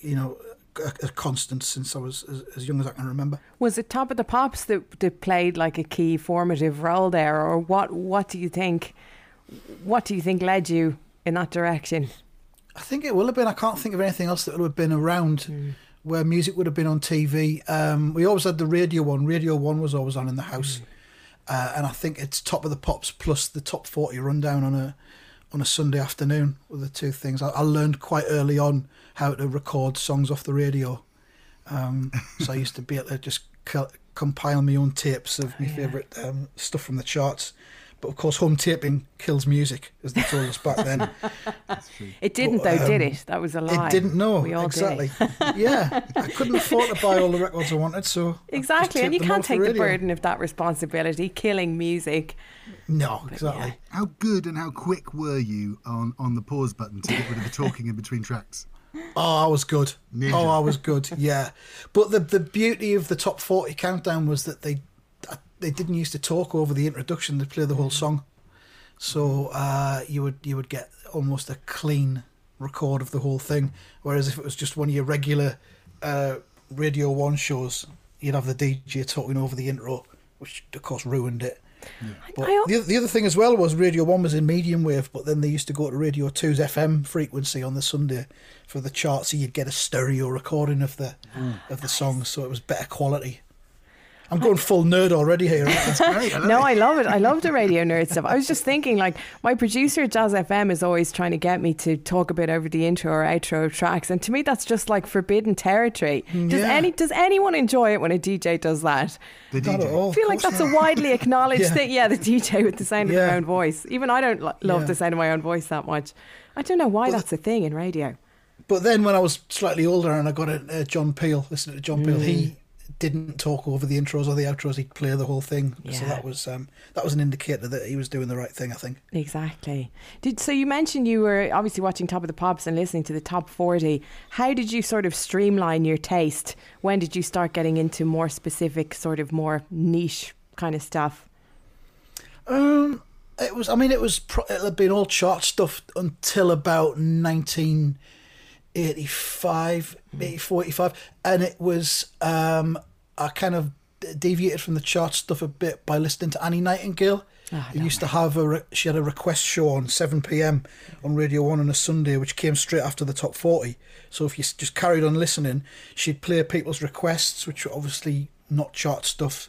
you know, a, a constant since I was as, as young as I can remember. Was it Top of the Pops that, that played like a key formative role there, or what? What do you think? What do you think led you in that direction? I think it will have been. I can't think of anything else that would have been around where music would have been on TV. Um, we always had the radio on. Radio One was always on in the house, uh, and I think it's Top of the Pops plus the Top Forty rundown on a on a Sunday afternoon were the two things. I, I learned quite early on how to record songs off the radio. Um, so I used to be able to just co- compile my own tapes of my favourite um, stuff from the charts. But of course, home taping kills music, as they told us back then. It didn't, But, though, did um, it? That was a lie. It didn't know We all exactly. Did it. yeah, I couldn't afford to buy all the records I wanted, so Exactly, and you can't take the radio. burden of that responsibility, killing music. No, exactly. How good and how quick were you on, on the pause button to get rid of the talking in between tracks? Oh, I was good. Ninja. Oh, I was good. Yeah, but the the beauty of the top forty countdown was that they they didn't used to talk over the introduction; they play the whole song. So uh, you would you would get almost a clean record of the whole thing. Whereas if it was just one of your regular uh, Radio One shows, you'd have the DJ talking over the intro, which of course ruined it. But I al- the, the other thing as well was Radio 1 was in medium wave, but then they used to go to Radio 2's FM frequency on the Sunday for the chart, so you'd get a stereo recording of the of the songs, so it was better quality. I'm going full nerd already here. That's great. I No, it. I love it. I love the radio nerd stuff. I was just thinking, like, my producer at Jazz FM is always trying to get me to talk a bit over the intro or outro of tracks, and to me, that's just like forbidden territory. Does Yeah. any does anyone enjoy it when a DJ does that? The DJ. all. I feel like that's a widely acknowledged Yeah. thing. Yeah, the DJ with the sound of their own voice. Even I don't lo- love Yeah. the sound of my own voice that much. I don't know why that's a thing in radio. But then when I was slightly older and I got a, uh, John Peel, listening to John Peel, he didn't talk over the intros or the outros. He'd play the whole thing. Yeah. So that was um, that was an indicator that he was doing the right thing. I think. Exactly. Did so you mentioned you were obviously watching Top of the Pops and listening to the top 40. How did you sort of streamline your taste? When did you start getting into more specific sort of more niche kind of stuff? Um, it was. I mean, it was. Pro- it had been all chart stuff until about 1985, 84, 85, and it was. Um, I kind of deviated from the chart stuff a bit by listening to Annie Nightingale. who used to have a re- she had a request show on 7 p.m. on Radio 1 on a Sunday, which came straight after the top 40. So if you just carried on listening, she'd play people's requests, which were obviously not chart stuff,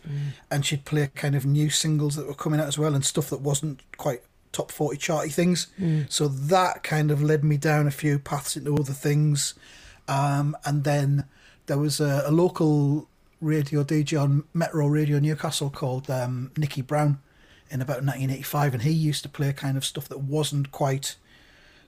and she'd play kind of new singles that were coming out as well and stuff that wasn't quite top 40 charty things. Mm. So that kind of led me down a few paths into other things. Um, and then there was a, a local radio DJ on Metro Radio Newcastle called um, Nicky Brown in about 1985, and he used to play kind of stuff that wasn't quite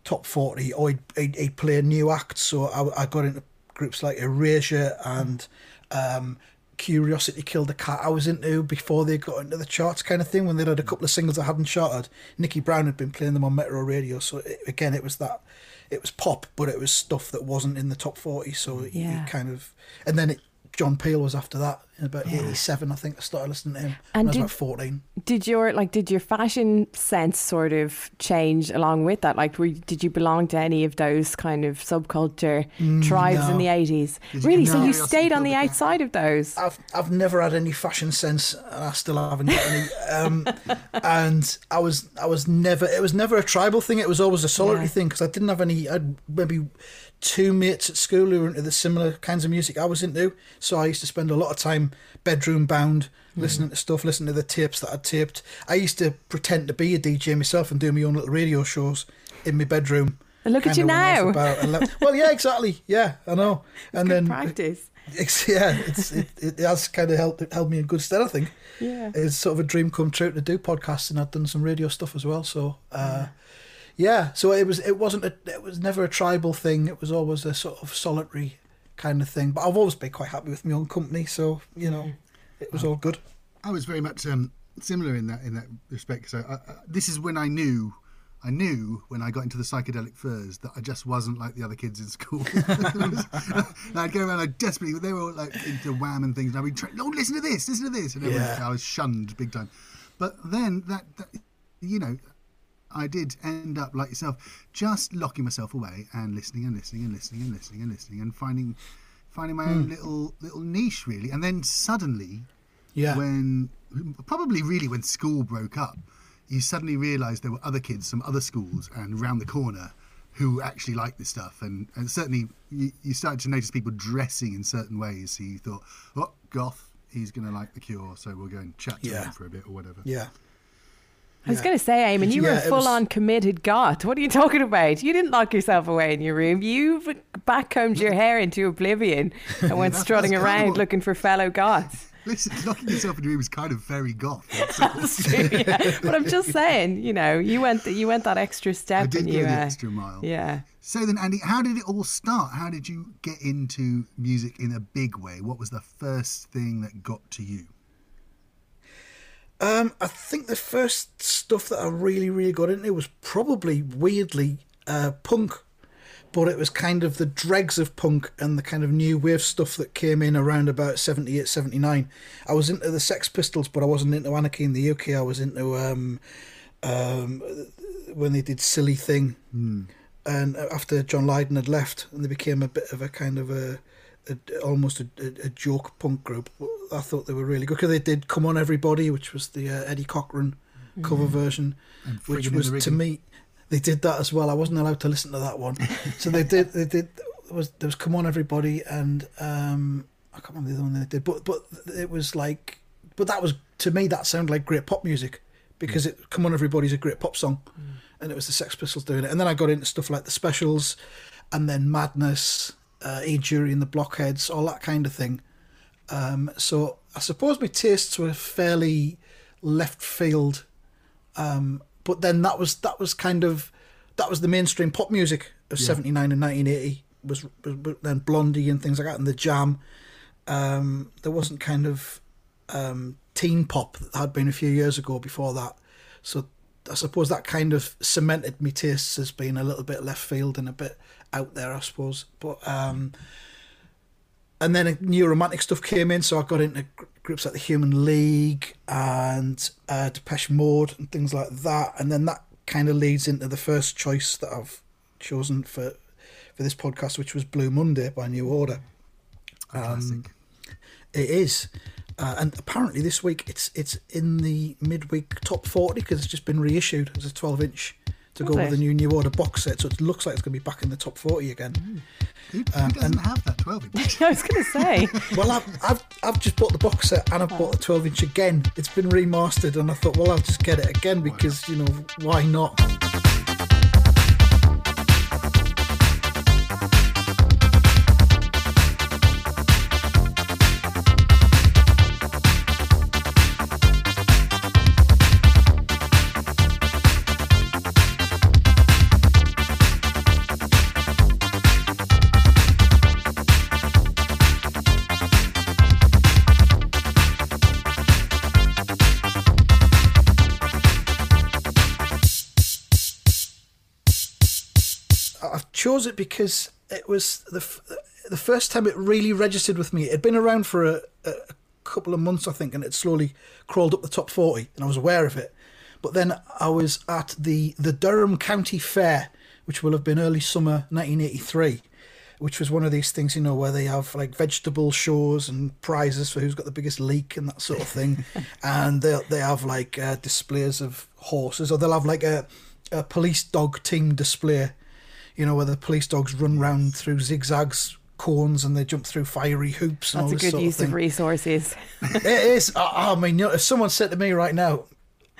top 40, or he'd, he'd, he'd play new acts. So I, I got into groups like Erasure and um, Curiosity Killed the Cat. I was into before they got into the charts, kind of thing. When they had a couple of singles that hadn't charted, Nicky Brown had been playing them on Metro Radio. So it, again, it was that it was pop, but it was stuff that wasn't in the top 40. So it- Yeah. it kind of, and then it, John Peel was after that in about Yeah. 87, I think. I started listening to him And when I was about 14. Did your like did your fashion sense sort of change along with that? Like, were, did you belong to any of those kind of subculture Mm, tribes in the eighties? Did you- Really? So you stayed on the outside of those? I've I've never had any fashion sense, and I still haven't got any. Um, and I was I was never it was never a tribal thing. It was always a solitary Yeah. thing because I didn't have any. I had maybe two mates at school who were into the similar kinds of music I was into. So I used to spend a lot of time bedroom bound, listening to stuff, listening to the tapes that I'd taped. I used to pretend to be a DJ myself and do my own little radio shows in my bedroom. And look at you I now. about 11 well, yeah, exactly. Yeah, I know. and then practice. it's, yeah, it's, it, it has kind of helped, it held me in good stead, I think. Yeah. It's sort of a dream come true to do podcasts, and I've done some radio stuff as well. So, uh, yeah, so it was, it wasn't, a, it was never a tribal thing. It was always a sort of solitary kind of thing. But I've always been quite happy with my own company, so you know, it was all good. I was very much um, similar in that in that respect. So I, I, this is when I knew, I knew when I got into the psychedelic furs that I just wasn't like the other kids in school. I'd go around like desperately. They were all like into Wham and things, and I'd be trying, "Oh, listen to this, listen to this," and Yeah. I was shunned big time. But then that, that, you know, I did end up like yourself, just locking myself away and listening and listening and listening and listening and listening and finding, finding my own Hmm. little little niche really. And then suddenly, Yeah. when probably really when school broke up, you suddenly realised there were other kids from other schools and round the corner who actually liked this stuff, and, and certainly you, you started to notice people dressing in certain ways. So you thought, oh, goth, he's going to like the Cure, so we'll go and chat to Yeah. him for a bit or whatever. Yeah. I was going to say, Eamon, you were a it was- full on committed goth. What are you talking about? You didn't lock yourself away in your room. You backcombed your hair into oblivion and went That's- strutting that's kind of around what- looking for fellow goths. Listen, locking yourself in a room is kind of very goth. That's true, yeah. But I'm just saying, you know, you went you went that extra step. I did and go you, the uh, extra mile. Yeah. So then, Andy, how did it all start? How did you get into music in a big way? What was the first thing that got to you? Um, I think the first stuff that I really, really got into was probably weirdly uh, punk, but it was kind of the dregs of punk and the kind of new wave stuff that came in around about 78, 79. I was into the Sex Pistols, but I wasn't into Anarchy in the UK. I was into um, um, when they did Silly Thing, and after John Lydon had left, and they became a bit of a kind of a, a almost a, a, a joke punk group. I thought they were really good because they did "Come On Everybody," which was the uh, Eddie Cochran cover Mhm. version, which was to me. They did that as well. I wasn't allowed to listen to that one, so they did. They did. There was there was "Come On Everybody" and um, I can't remember the other one they did, but but it was like, but that was to me that sounded like great pop music because it "Come On Everybody's a great pop song, and it was the Sex Pistols doing it. And then I got into stuff like the Specials, and then Madness, uh, Dury and the Blockheads, all that kind of thing. Um, so I suppose my tastes were fairly left field, um, but then that was that was kind of that was the mainstream pop music of Yeah. '79 and 1980 was, was, was then Blondie and things like that, and the Jam. Um, there wasn't kind of um, teen pop that had been a few years ago before that, so I suppose that kind of cemented my tastes as being a little bit left field and a bit out there, I suppose. But um, and then new romantic stuff came in, so I got into groups like the Human League and uh, Depeche Mode and things like that, and then that kind of leads into the first choice that I've chosen for for this podcast, which was Blue Monday by New Order. Um, It is, Uh, and apparently this week it's it's in the midweek top 40 because it's just been reissued as a 12 inch to go with the new New Order box set. So it looks like it's going to be back in the top 40 again. Who, who Um, doesn't and- have that 12 inch? I was going to say. Well, I've, I've I've just bought the box set and I've bought the 12 inch again. It's been remastered, and I thought, well, I'll just get it again because you know why not? Chose it because it was the f- the first time it really registered with me. It had been around for a, a couple of months, I think, and it slowly crawled up the top forty, and I was aware of it. But then I was at the the Durham County Fair, which will have been early summer 1983, which was one of these things, you know, where they have like vegetable shows and prizes for who's got the biggest leek and that sort of thing, and they they have like uh, displays of horses, or they'll have like a a police dog team display you know, where the police dogs run round through zigzags, cones, and they jump through fiery hoops. And That's a good use of, of resources. it is. I, I mean, you know, if someone said to me right now,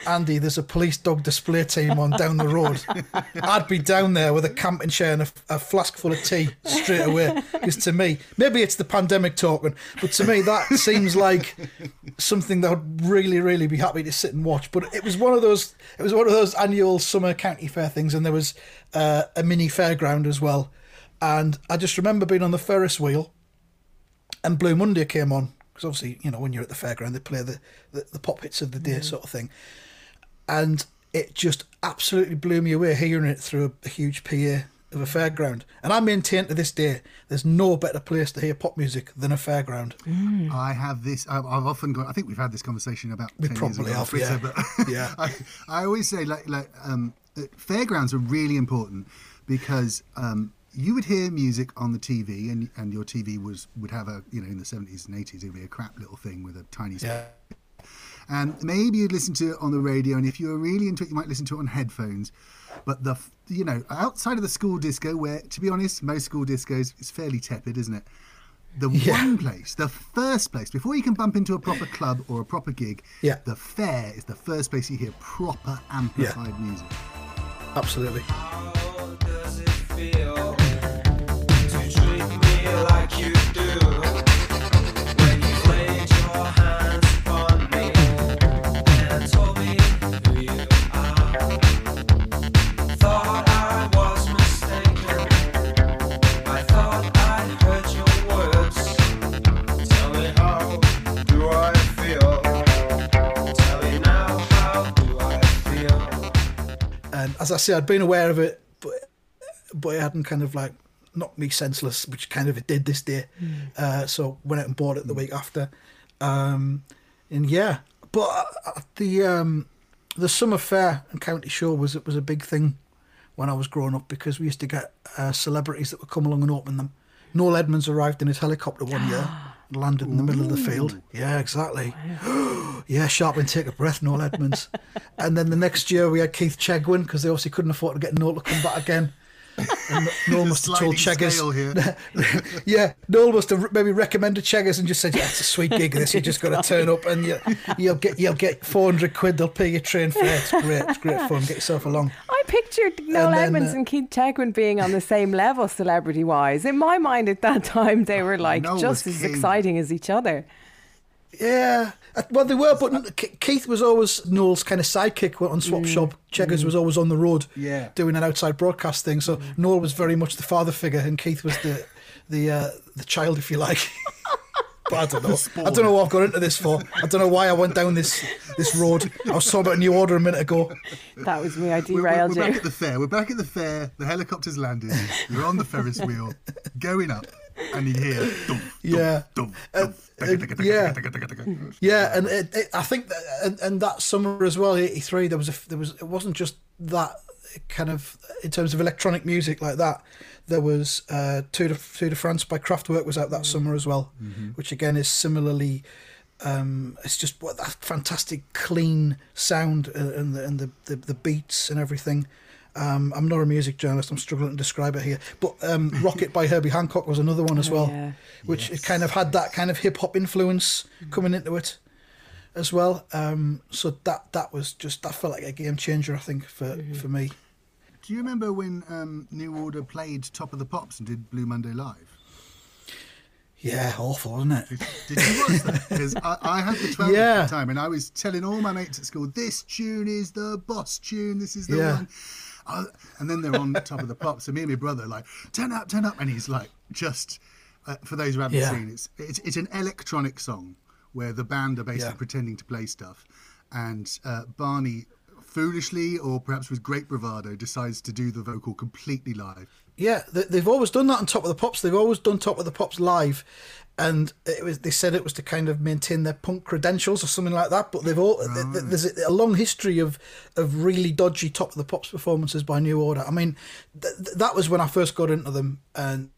Andy, there's a police dog display team on down the road, I'd be down there with a camping chair and a, a flask full of tea straight away. Because to me, maybe it's the pandemic talking, but to me, that seems like something that I'd really, really be happy to sit and watch. But it was one of those. It was one of those annual summer county fair things, and there was uh, a mini fairground as well. And I just remember being on the Ferris wheel, and Blue Monday came on because obviously, you know, when you're at the fairground, they play the the, the pop hits of the day, sort of thing. And it just absolutely blew me away hearing it through a, a huge PA of a fairground. And I maintain to this day, there's no better place to hear pop music than a fairground. I have this. I've, I've often got. I think we've had this conversation about. We 10 years probably ago have, Twitter, yeah. But Yeah. I, I always say like like um, fairgrounds are really important because um, you would hear music on the TV, and and your TV was would have a you know in the seventies and eighties it would be a crap little thing with a tiny. Yeah. And maybe you'd listen to it on the radio, and if you were really into it, you might listen to it on headphones. But the you know outside of the school disco, where to be honest, most school discos is fairly tepid, isn't it? The Yeah. one place, the first place, before you can bump into a proper club or a proper gig, Yeah. the fair is the first place you hear proper amplified music. Absolutely. And as I say, I'd been aware of it, but but it hadn't kind of like knocked me senseless, which kind of it did this day. Uh, so went out and bought it the week after, um, and yeah. But uh, the um, the summer fair and county show was it was a big thing when I was growing up because we used to get uh, celebrities that would come along and open them. Noel Edmonds arrived in his helicopter one year, landed in the middle of the field. Yeah, exactly. yeah, sharp and take a breath, Noel Edmonds. and then the next year we had Keith Chegwin because they obviously couldn't afford to get Noel to come back again. Noel must have told Cheggers. yeah, Noel must have maybe recommended Cheggers and just said, "Yeah, it's a sweet gig. This you just got to turn up and you, you'll get you'll get four hundred quid. They'll pay your train fare. It's great. It's great fun. Get yourself along." I pictured Noel And then, Edmonds uh, and Keith Chegwin being on the same level celebrity wise. In my mind at that time, they were like just as exciting as each other. Yeah, well, they were, but Keith was always Noel's kind of sidekick on Swap mm, Shop. Cheggers mm. was always on the road, Yeah. doing an outside broadcast thing. So mm. Noel was very much the father figure, and Keith was the the uh, the child, if you like. but I don't know. I don't know what I've got into this for. I don't know why I went down this this road. I was talking about a New Order a minute ago. That was me. I We're, we're, derailed we're back at the fair. We're back at the fair. The helicopter's landed. You're on the Ferris wheel, going up, and you hear. Dum, Yeah. yeah. Yeah, and it, it, I think that, and, and that summer as well, '83, there was a there was it wasn't just that kind of in terms of electronic music like that. There was uh, Tour de, Tour de France by Kraftwerk was out that summer as well, which again is similarly Um, it's just what that fantastic clean sound uh, and the and the, the, the beats and everything. Um, I'm not a music journalist. I'm struggling to describe it here. But um, "Rockit" by Herbie Hancock was another one as Oh, well, yeah. which it kind of had that kind of hip hop influence coming into it as well. Um, so that that was just that felt like a game changer. I think for for me. Do you remember when um, New Order played Top of the Pops and did Blue Monday live? Yeah, awful, wasn't it? Did you watch that? Because I, I had the 12 Yeah. at the time and I was telling all my mates at school, this tune is the boss tune, this is the Yeah. one. Uh, and then they're on top of the pop. So me and my brother are like, turn up, turn up. And he's like, just, uh, for those who haven't Yeah. seen, it's, it's, it's an electronic song where the band are basically Yeah. pretending to play stuff. And uh, Barney, foolishly or perhaps with great bravado, decides to do the vocal completely live. Yeah, they, they've always done that on Top of the Pops. They've always done Top of the Pops live, and it was they said it was to kind of maintain their punk credentials or something like that. But they've all th- th- there's a, long history of of really dodgy Top of the Pops performances by New Order. I mean, th- th- that was when I first got into them, and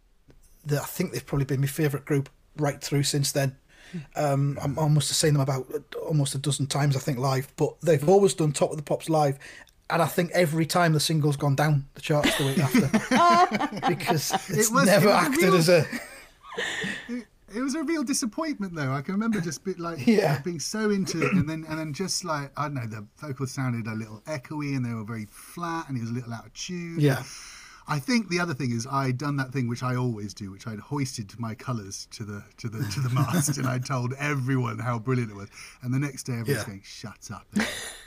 I think they've probably been my favourite group right through since then. Um, I'm almost seen them about almost a dozen times, I think, live. But they've always done Top of the Pops live, and I think every time the single's gone down the charts the week after because it's was- never it acted real- as a It, it was a real disappointment, though. I can remember just be, like Yeah. being so into it, and then and then just like I don't know, the vocals sounded a little echoey, and they were very flat, and he was a little out of tune. yeah. I think the other thing is I'd done that thing which I always do, which I'd hoisted my colours to the to the to the mast, and I told everyone how brilliant it was. And the next day, everyone's Yeah. going, "Shut up."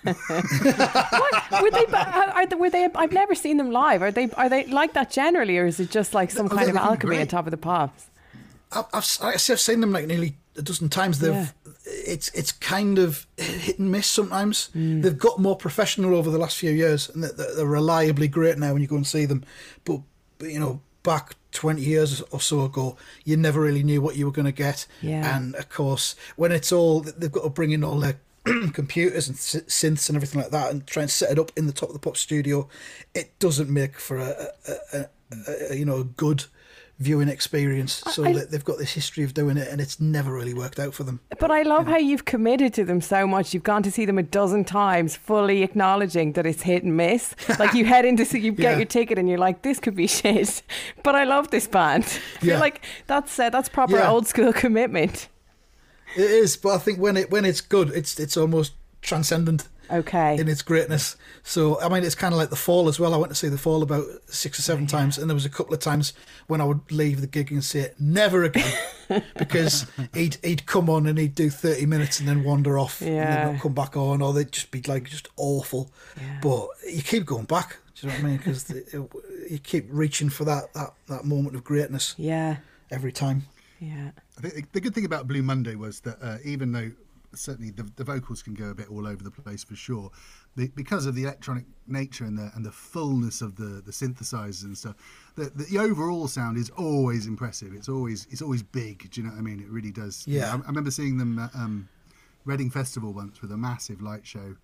Were they? Uh, are they? Were they? I've never seen them live. Are they? Are they like that generally, or is it just like some Oh, kind of alchemy on top of the pops? I've, I've, I've seen them like nearly a dozen times. They've Yeah. it's it's kind of hit and miss sometimes. Mm. They've got more professional over the last few years, and they're, they're reliably great now when you go and see them. But, but you know, back twenty years or so ago, you never really knew what you were going to get. Yeah. And of course, when it's all they've got to bring in all their computers and synths and everything like that, and try and set it up in the top of the pop studio, it doesn't make for a, a, a, a, you know a good viewing experience. So I- they- they've got this history of doing it, and it's never really worked out for them. But I love how you've committed to them so much. You've gone to see them a dozen times, fully acknowledging that it's hit and miss. Like you head into, see, you get Yeah. your ticket, and you're like, "This could be shit," but I love this band. I feel Yeah. like that's uh, that's proper Yeah. old school commitment. It is, but I think when it when it's good, it's it's almost transcendent Okay. in its greatness. So I mean, it's kind of like the Fall as well. I went to see the Fall about six or seven times, and there was a couple of times when I would leave the gig and say never again, because he'd he'd come on and he'd do thirty minutes and then wander off and then not come back on, or they'd just be like just awful. But you keep going back. Do you know what I mean? Because you keep reaching for that that that moment of greatness yeah. every time. Yeah. I think the good thing about Blue Monday was that uh, even though certainly the, the vocals can go a bit all over the place for sure, the, because of the electronic nature and the and the fullness of the the synthesizers and stuff, the, the overall sound is always impressive. It's always it's always big. Do you know what I mean? It really does. you know, Yeah. I, I remember seeing them at um, Reading Festival once with a massive light show,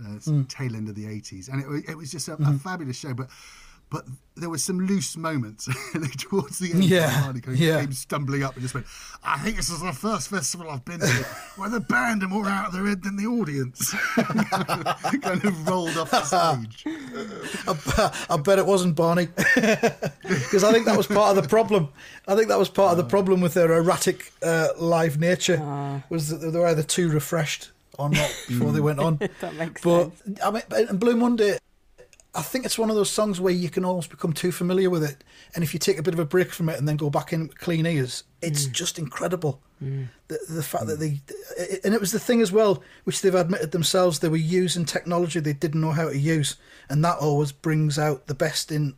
uh, Mm. tail end of the eighties, and it, it was just a, Mm-hmm. a fabulous show. But but there were some loose moments towards the end. Yeah, Hardy came, yeah. came stumbling up and just went, I think this is the first festival I've been to where the band are more out of their head than the audience. kind of rolled off the stage. I, bet- I bet it wasn't Barney, because I think that was part of the problem. I think that was part of the uh. problem with their erratic uh, live nature uh. was that they were either too refreshed or not before they mm. went on. That makes but sense. I mean, and Blue Monday, I think it's one of those songs where you can almost become too familiar with it, and if you take a bit of a break from it and then go back in with clean ears, it's mm. just incredible. Mm. The, the fact that mm. they, and it was the thing as well, which they've admitted themselves, they were using technology they didn't know how to use, and that always brings out the best in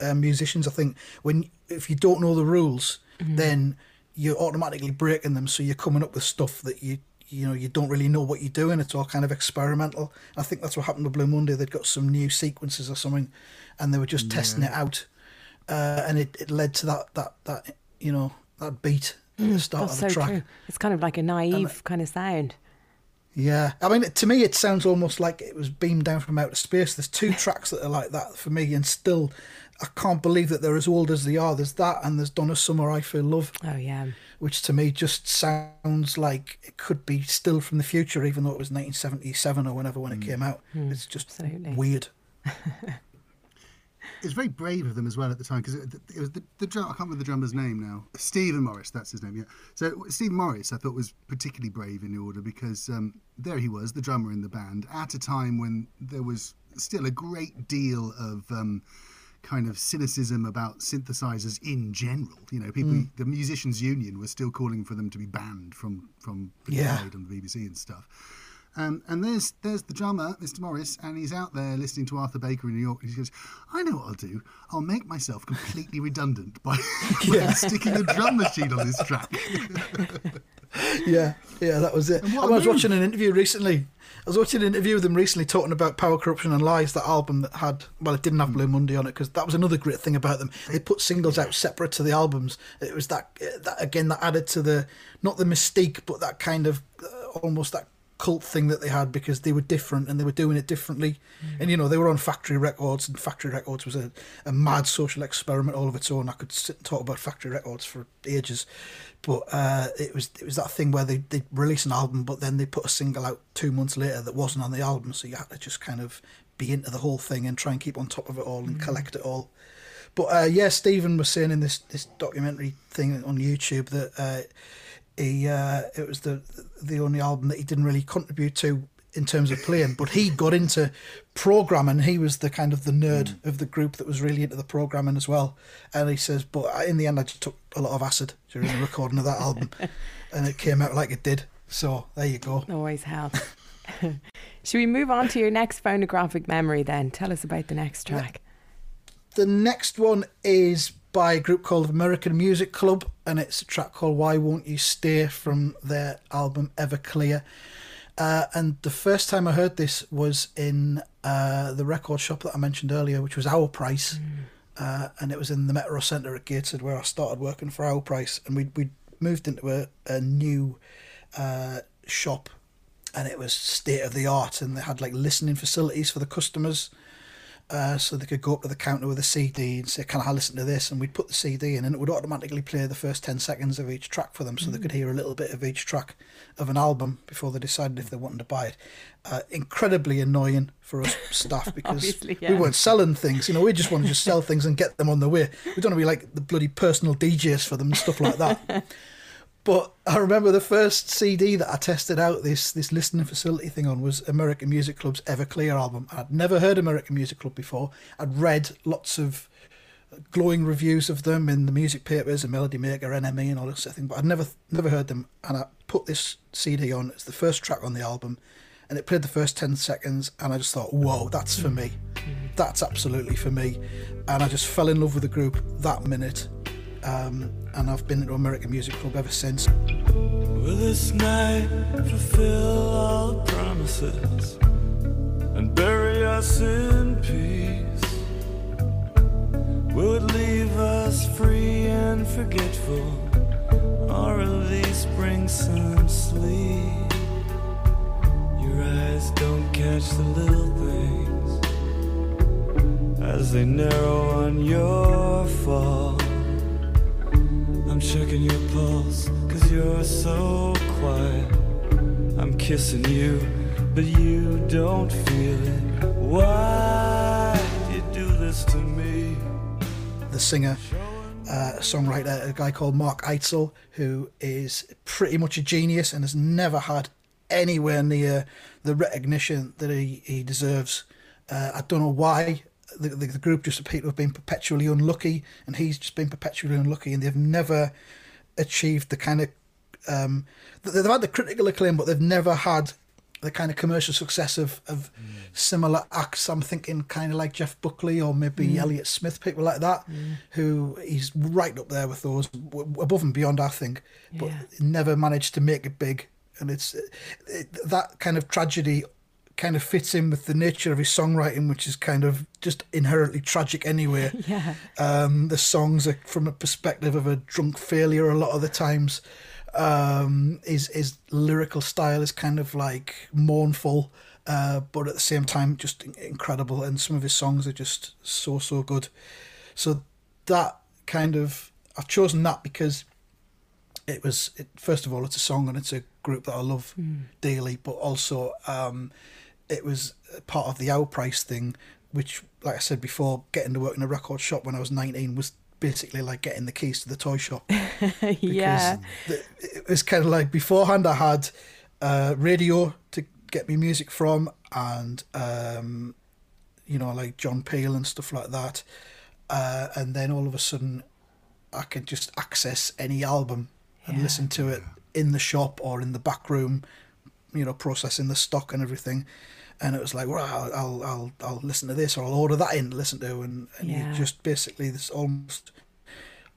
uh, musicians. I think. When if you don't know the rules, mm-hmm. then you're automatically breaking them, so you're coming up with stuff that you you know you don't really know what you're doing. It's all kind of experimental. I think that's what happened with Blue Monday. They'd got some new sequences or something, and they were just testing it out, uh, and it, it led to that that that you know that beat at the start That's of the so track. true. It's kind of like a naive kind of sound. Yeah, I mean, to me, it sounds almost like it was beamed down from outer space. There's two tracks that are like that for me, and still, I can't believe that they're as old as they are. There's that, and there's Donna Summer, I Feel Love, Oh yeah. Which to me just sounds like it could be still from the future, even though it was 1977 or whenever when it came out. Mm, it's just absolutely. weird. It was very brave of them as well at the time because it, it was the, the drum, I can't remember the drummer's name now. Stephen Morris, that's his name. Yeah. So Stephen Morris, I thought was particularly brave in the order because um, there he was, the drummer in the band, at a time when there was still a great deal of. Um, kind of cynicism about synthesizers in general. You know, people, Mm. the musicians' union was still calling for them to be banned from from Yeah. played on the BBC and stuff. Um, and there's there's the drummer, Mr. Morris, and he's out there listening to Arthur Baker in New York. And he goes, "I know what I'll do. I'll make myself completely redundant by, sticking a drum machine on this track." yeah, yeah, that was it. I was move. watching an interview recently. I was watching an interview with them recently talking about Power, Corruption and Lies, that album that had, well, it didn't have Blue Monday on it because that was another great thing about them. They put singles out separate to the albums. It was that, that again, that added to the, not the mystique, but that kind of uh, almost that cult thing that they had because they were different and they were doing it differently. And, you know, they were on Factory Records and Factory Records was a, a mad social experiment all of its own. I could sit and talk about Factory Records for ages. But uh, it was it was that thing where they they release an album, but then they put a single out two months later that wasn't on the album, so you had to just kind of be into the whole thing and try and keep on top of it all and collect it all. But uh, yeah, Stephen was saying in this this documentary thing on YouTube that uh, he uh, it was the the only album that he didn't really contribute to in terms of playing, but he got into programming. He was the kind of the nerd of the group that was really into the programming as well. And he says, but in the end, I just took a lot of acid during the recording of that album, and it came out like it did. So there you go. Always helps. Should we move on to your next phonographic memory then? Tell us about the next track. The next one is by a group called American Music Club, and it's a track called "Why Won't You Stay" from their album Everclear. Uh, and the first time I heard this was in uh, the record shop that I mentioned earlier, which was Our Price, uh, and it was in the Metro Centre at Gateshead where I started working for Our Price, and we we moved into a, a new uh, shop, and it was state of the art, and they had like listening facilities for the customers. Uh, so they could go up to the counter with a CD and say, "Can I listen to this?" And we'd put the CD in, and it would automatically play the first ten seconds of each track for them, so they could hear a little bit of each track of an album before they decided if they wanted to buy it. Uh, incredibly annoying for us staff because Obviously, we weren't selling things. You know, we just want to just sell things and get them on the way. We don't want to be like the bloody personal DJs for them and stuff like that. But I remember the first CD that I tested out this this listening facility thing on was American Music Club's Everclear album. I'd never heard American Music Club before. I'd read lots of glowing reviews of them in the music papers and Melody Maker, NME, and all this sort of thing, but I'd never never heard them. And I put this CD on. It's the first track on the album, and it played the first ten seconds, and I just thought, "Whoa, that's for me. That's absolutely for me." And I just fell in love with the group that minute. Um, and I've been into American Music Club ever since. Will this night fulfill all promises and bury us in peace? Leave us free and forgetful, or at least bring some sleep? Your eyes don't catch the little things as they narrow on your fall. I'm checking your pulse, cause you're so quiet. I'm kissing you, but you don't feel it. Why you do this to me? the singer, uh, songwriter, a guy called Mark Eitzel, who is pretty much a genius and has never had anywhere near the recognition that he, he deserves. Uh, I don't know why. The, the, the group just appear to have been perpetually unlucky, and he's just been perpetually unlucky, and they've never achieved the kind of. Um, they've had the critical acclaim, but they've never had the kind of commercial success of, of similar acts. I'm thinking kind of like Jeff Buckley or maybe Mm. Elliott Smith, people like that, Mm. who he's right up there with those, above and beyond, I think, but Yeah. never managed to make it big. And it's it, that kind of tragedy kind of fits in with the nature of his songwriting, which is kind of just inherently tragic anyway. Yeah. Um, the songs are from a perspective of a drunk failure a lot of the times. Um, his his lyrical style is kind of like mournful, uh, but at the same time just incredible. And some of his songs are just so so good. So that kind of I've chosen that because it was it, first of all it's a song and it's a group that I love dearly, but also um, it was part of the Our Price thing, which, like I said before, getting to work in a record shop when I was nineteen was basically like getting the keys to the toy shop. yeah. the, it was kind of like beforehand I had uh, radio to get me music from and um, you know like John Peel and stuff like that uh, and then all of a sudden I could just access any album and Yeah. listen to it in the shop or in the back room you know processing the stock and everything. And it was like well I'll I'll I'll, I'll listen to this or I'll order that in to listen to. And, and Yeah. you just basically this almost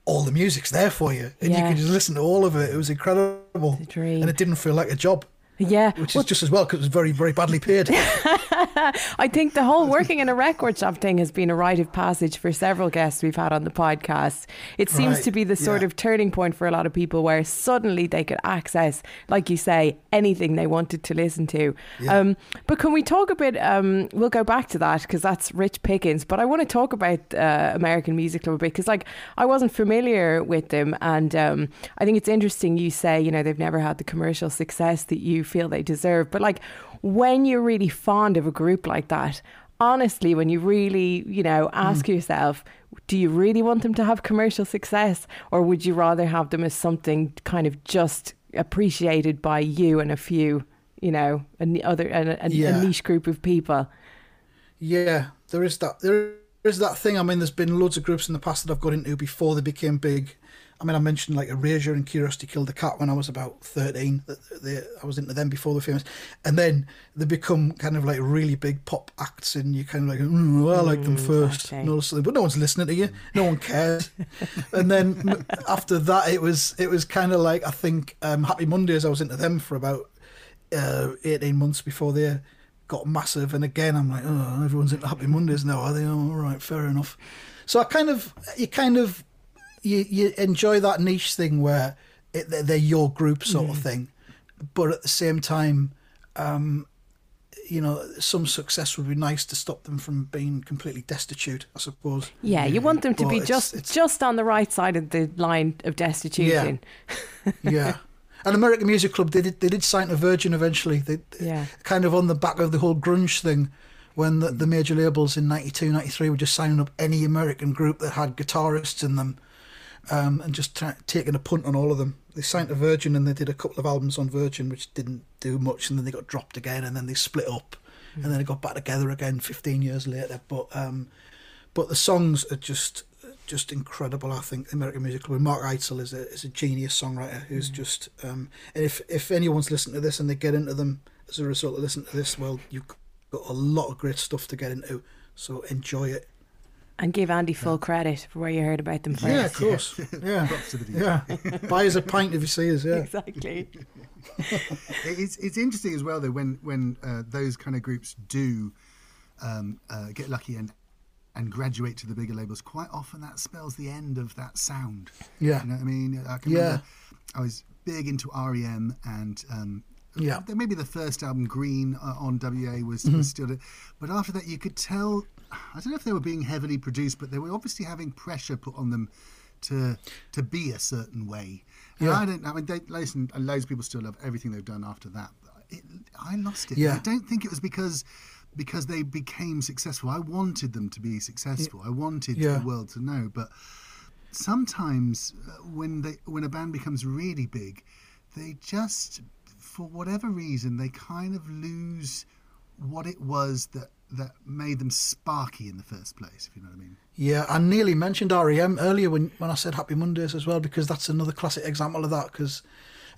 all the music's there for you. And Yeah. you can just listen to all of it. It was incredible. And it didn't feel like a job. Yeah. which is just as well because it was very very badly paid I think the whole working in a record shop thing has been a rite of passage for several guests we've had on the podcast. It seems Right, to be the sort yeah. of turning point for a lot of people where suddenly they could access, like you say, anything they wanted to listen to. Yeah. Um, but can we talk a bit? Um, we'll go back to that because that's Rich Pickens. But I want to talk about uh, American Music Club a bit because, like, I wasn't familiar with them, and um, I think it's interesting. You say, you know, they've never had the commercial success that you feel they deserve, but like when you're really fond of a group like that, honestly, when you really, you know, ask mm. yourself, do you really want them to have commercial success or would you rather have them as something kind of just appreciated by you and a few, you know, a n- other and a, Yeah. a niche group of people? Yeah, there is that. There is that thing. I mean, there's been loads of groups in the past that I've got into before they became big. I mean, I mentioned like Erasure and Curiosity Killed the Cat when I was about 13. That- They, I was into them before they were famous. And then they become kind of like really big pop acts, and you kind of like, mm, well, I like them first. okay. But no one's listening to you. No one cares. and then after that, it was it was kind of like I think um, Happy Mondays. I was into them for about uh, 18 months before they got massive. And again, I'm like, oh, everyone's into Happy Mondays now, are they? Oh, all right, fair enough. So I kind of, you kind of, you, you enjoy that niche thing where it, they're- your group sort of thing. But at the same time, um, you know, some success would be nice to stop them from being completely destitute, I suppose. Yeah, you want them to But be it's- just it's- just on the right side of the line of destitution. yeah. And American Music Club, they did they did sign to Virgin eventually. They Yeah. kind of on the back of the whole grunge thing, when the, the major labels in 92, 93 were just signing up any American group that had guitarists in them, um, and just taking a punt on all of them. They signed to Virgin and they did a couple of albums on Virgin, which didn't do much, and then they got dropped again, and then they split up, and then they got back together again 15 years later. But um, but the songs are just just incredible. I think American Music Club. Mark Eitzel is a is a genius songwriter who's just um, and if if anyone's listening to this and they get into them as a result of listening to this, well, you've got a lot of great stuff to get into. So enjoy it. And give Andy full credit for where you heard about them first. Yeah, of course. Yeah, Props to the DJ. yeah. Buy us a pint if you see us. Yeah. Exactly. it's it's interesting as well though when when uh, those kind of groups do um, uh, get lucky and and graduate to the bigger labels. Quite often that spells the end of that sound. Yeah. you know what I mean. I can Yeah. remember I was big into REM and. Um, Yeah. Maybe the first album, Green, uh, on WA was, Mhm. was still, but after that, you could tell. I don't know if they were being heavily produced, but they were obviously having pressure put on them to to be a certain way. And Yeah. I don't. Know, I mean, they, listen, loads of people still love everything they've done after that. It, I lost it. Yeah. I don't think it was because because they became successful. I wanted them to be successful. I wanted Yeah. the world to know. But sometimes uh, when they when a band becomes really big, they just for whatever reason they kind of lose what it was that that made them sparky in the first place. If you know what I mean. Yeah, I nearly mentioned REM earlier when, when I said Happy Mondays as well because that's another classic example of that. Because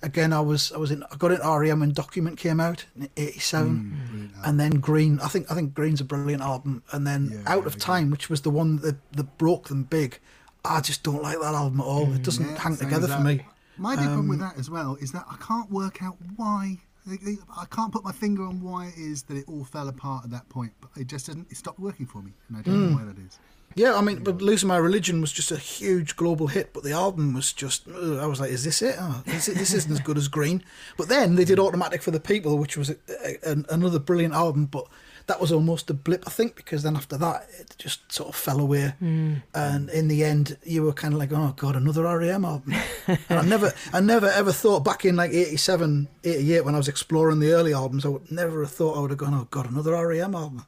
again, I was I was in I got into REM when Document came out in '87, and then Green. I think I think Green's a brilliant album, and then Out of Time, which was the one that that broke them big. I just don't like that album at all. It doesn't Yeah, hang together for me. My big problem with Um, that as well is that I can't work out why. I- can't put my finger on why it is that it all fell apart at that point, but it just doesn't. It stopped working for me, and I don't Mm. know why that is. Yeah, I mean, but losing my religion was just a huge global hit. But the album was just, ugh, I was like, is this it? Oh, this, this isn't as good as Green. But then they did Automatic for the People, which was a, a, an- another brilliant album. But that was almost a blip, I think, because then after that it just sort of fell away, hmm. and in the end you were kind of like, oh god, another REM album. and I never, I never ever thought back in like 87, 88 when I was exploring the early albums, I would never have thought I would have gone, oh god, another REM album.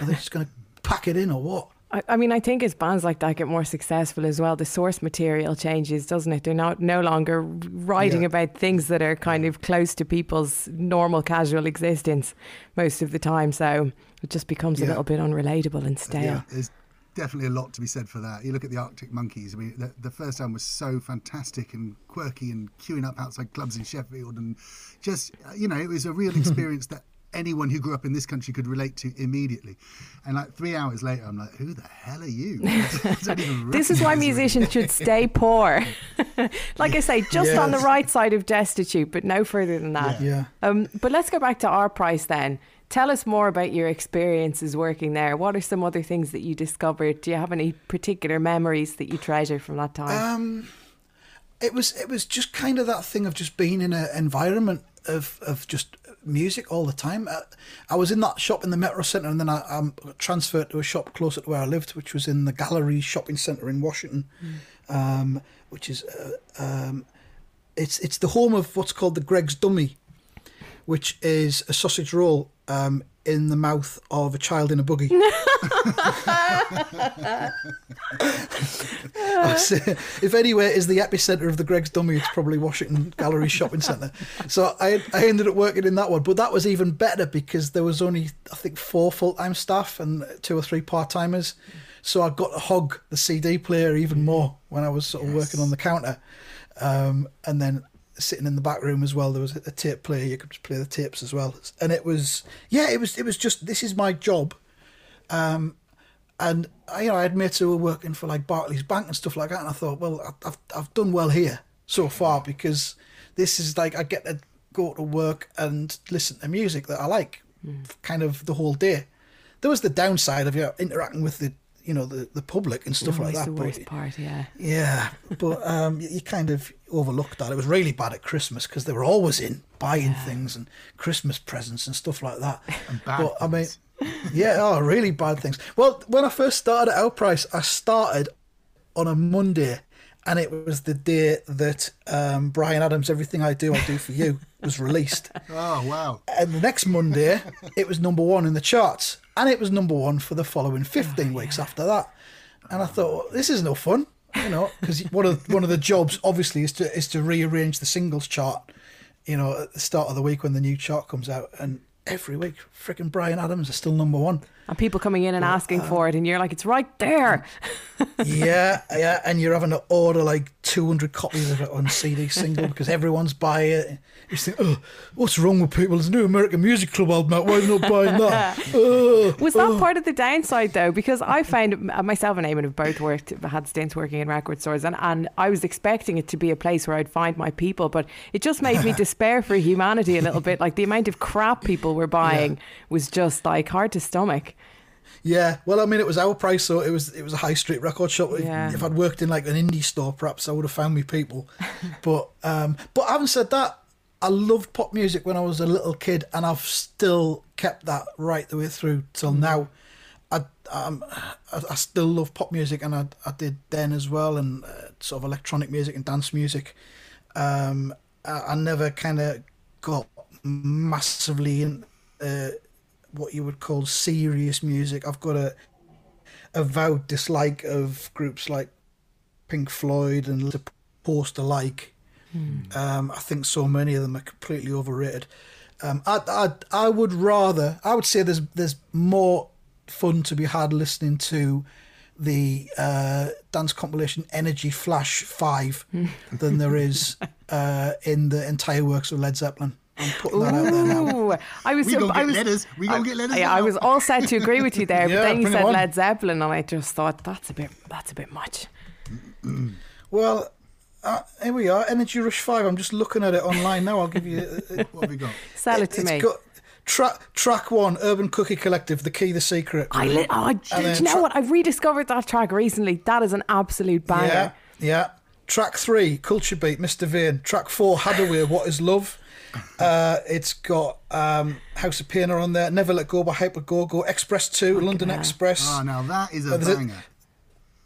Are they just going to pack it in or what? I, I mean, I think as bands like that get more successful as well, the source material changes, doesn't it? They're not no longer writing Yeah. about things that are kind of close to people's normal casual existence most of the time. So it just becomes a little bit unrelatable and stale. Yeah, there's definitely a lot to be said for that. You look at the Arctic Monkeys. I mean, the, the first album was so fantastic and quirky and queuing up outside clubs in Sheffield, and just uh, you know, it was a real experience that anyone who grew up in this country could relate to immediately. And like three hours later, I'm like, who the hell are you? I don't even This is why musicians should stay poor. like I say, just on the right side of destitute, but no further than that. Yeah. Um, but let's go back to our price then. Tell us more about your experiences working there. What are some other things that you discovered? Do you have any particular memories that you treasure from that time? Um, it was it was just kind of that thing of just being in an environment of of just music all the time. Uh, I was in that shop in the Metro Centre, and then I um, transferred to a shop closer to where I lived, which was in the Gallery Shopping Centre in Washington, um, which is uh, um, it's it's the home of what's called the Greggs Dummy, which is a sausage roll um, in the mouth of a child in a buggy. if anywhere is the epicenter of the Greggs Dummy, it's probably Washington Gallery Shopping Centre. So I, I ended up working in that one, but that was even better because there was only I think four full time staff and two or three part timers. So I got to hog the CD player even more when I was sort of working on the counter, um, and then sitting in the back room as well. There was a tape player; you could just play the tapes as well. And it was yeah, it was it was just this is my job. Um, and I, you know, I had mates who were working for like Barclays Bank and stuff like that, and I thought, well, I've I've done well here so far because this is like I get to go to work and listen to music that I like, kind of the whole day. There was the downside of you know, interacting with the you know the, the public and stuff like Always that. the but- worst part, yeah. yeah, but um, you, you kind of overlooked that. It was really bad at Christmas because they were always in buying things and Christmas presents and stuff like that. And bad but I mean, things. yeah, oh, really bad things. Well, when I first started at Our Price, I started on a Monday, and it was the day that um, Bryan Adams' "Everything I Do, I Do for You" was released. Oh wow! And the next Monday, it was number one in the charts, and it was number one for the following 15 weeks after that. And I oh. thought, well, this is no fun, you know, because one of one of the jobs obviously is to is to rearrange the singles chart, you know, at the start of the week when the new chart comes out, and every week, freaking Bryan Adams is still number one. And people coming in and asking uh, for it, and you're like, it's right there. yeah, yeah, and you're having to order like 200 copies of it on CD single because everyone's buying it. You think, oh, what's wrong with people? There's a new American Music Club album out. Why are they not buying that? Ugh, Was that ugh. part of the downside though? Because I found myself and Eamon have both worked, had stints working in record stores, and, and I was expecting it to be a place where I'd find my people, but it just made me despair for humanity a little bit. Like the amount of crap people were buying was just like hard to stomach. Yeah, well, I mean, it was our price, so it was it was a high street record shop. If- Yeah. If I'd worked in like an indie store, perhaps I would have found me people. but um, but having said that, I loved pop music when I was a little kid, and I've still kept that right the way through till now. I um, I, I still love pop music, and I I did then as well, and uh, sort of electronic music and dance music. Um, I, I never kind of got massively in. Uh, what you would call serious music. I've got a avowed dislike of groups like Pink Floyd and the Post alike. Um, I think so many of them are completely overrated. Um, I, I I would rather I would say there's there's more fun to be had listening to the uh, dance compilation Energy Rush Five than there is uh, in the entire works of Led Zeppelin. I'm putting that out there now. I was. We gonna I get was, letters. We gonna I- get letters Yeah. I was all set to agree with you there, Yeah, but then you said on. Led Zeppelin, and I just thought that's a bit. That's a bit much. Well, uh, here we are, Energy Rush Five. I'm just looking at it online now. I'll give you. uh, What have we got? Sell it to it's me. got track track one, Urban Cookie Collective, The Key, The Secret. I li- oh, do you know tra- what? I've rediscovered that track recently. That is an absolute banger. Yeah, yeah. Track three, Culture Beat, Mr. Vain. Track four, Haddaway, What Is Love. Uh, it's got um, House of Pain on there. Never Let Go by Hyper Go Go. Express Two, London. Express. Oh, now that is a Uh, there's a- banger.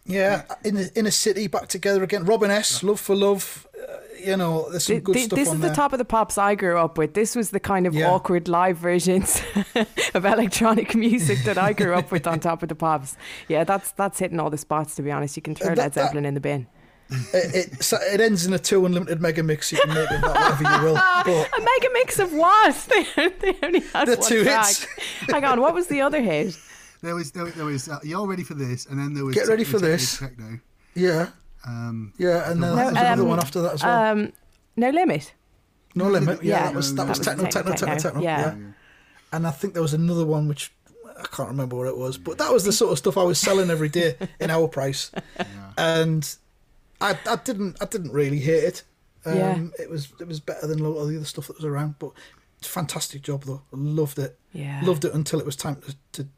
Yeah, in the inner city, back together again. Robin S, Love for Love. Uh, you know, there's some Th- good th- stuff this on is there. the top of the pops I grew up with. This was the kind of Yeah. awkward live versions of electronic music that I grew up with on top of the pops. Yeah, that's that's hitting all the spots. To be honest, you can throw Uh, that- Led Zeppelin in the bin. It, it, it ends in a two unlimited mega mix. You can make of that whatever you will. But A mega mix of what? They, they only had The one two track. hits. Hang on, what was the other hit? There was there, there was uh, you're ready for this, and then there was Get ready for this. Techno, Techno. yeah, Um, yeah, and then No, there's another um, one after that as well. Um, no limit. no limit. Yeah, yeah, that was that that was was techno, techno, techno, techno, techno. yeah. Yeah. and I think there was another one which I can't remember what it was, but that was the sort of stuff I was selling every day in our price, and I I didn't I didn't really hate it. Um, Yeah. It was it was better than a lot of the other stuff that was around, but it's a fantastic job though. I loved it. Yeah. Loved it until it was time to, to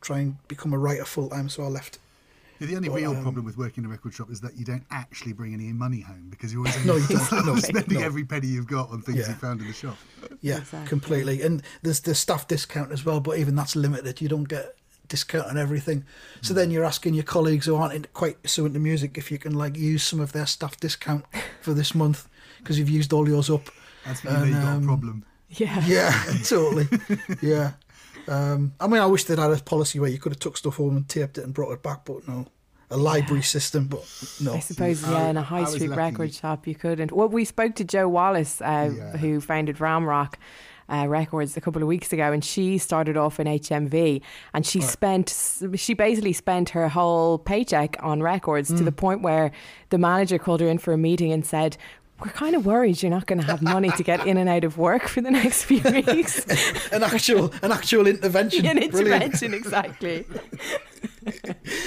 try and become a writer full time, so I left. Yeah, the only But, real um, problem with working in a record shop is that you don't actually bring any money home because you're always No, you. No, spending no. every penny you've got on things Yeah. you found in the shop. Yeah, Exactly. completely. And there's the staff discount as well, but even that's limited. You don't get discount on everything. So then you're asking your colleagues who aren't in, quite so into music if you can like use some of their staff discount for this month because you've used all yours up. That's when you know a um, problem. Yeah. Yeah, totally. Yeah. Um, I mean, I wish they'd had a policy where you could have took stuff home and taped it and brought it back, but no. A library system, but no. I suppose, I- yeah, in a high was street lucky. record shop, you couldn't. Well, we spoke to Joe Wallace, uh, Yeah. who founded Ramrock uh, Records a couple of weeks ago, and she started off in HMV, and she spent, she basically spent her whole paycheck on records Hmm. to the point where the manager called her in for a meeting and said. We're kind of worried you're not going to have money to get in and out of work for the next few weeks. an actual an actual intervention. An intervention, exactly.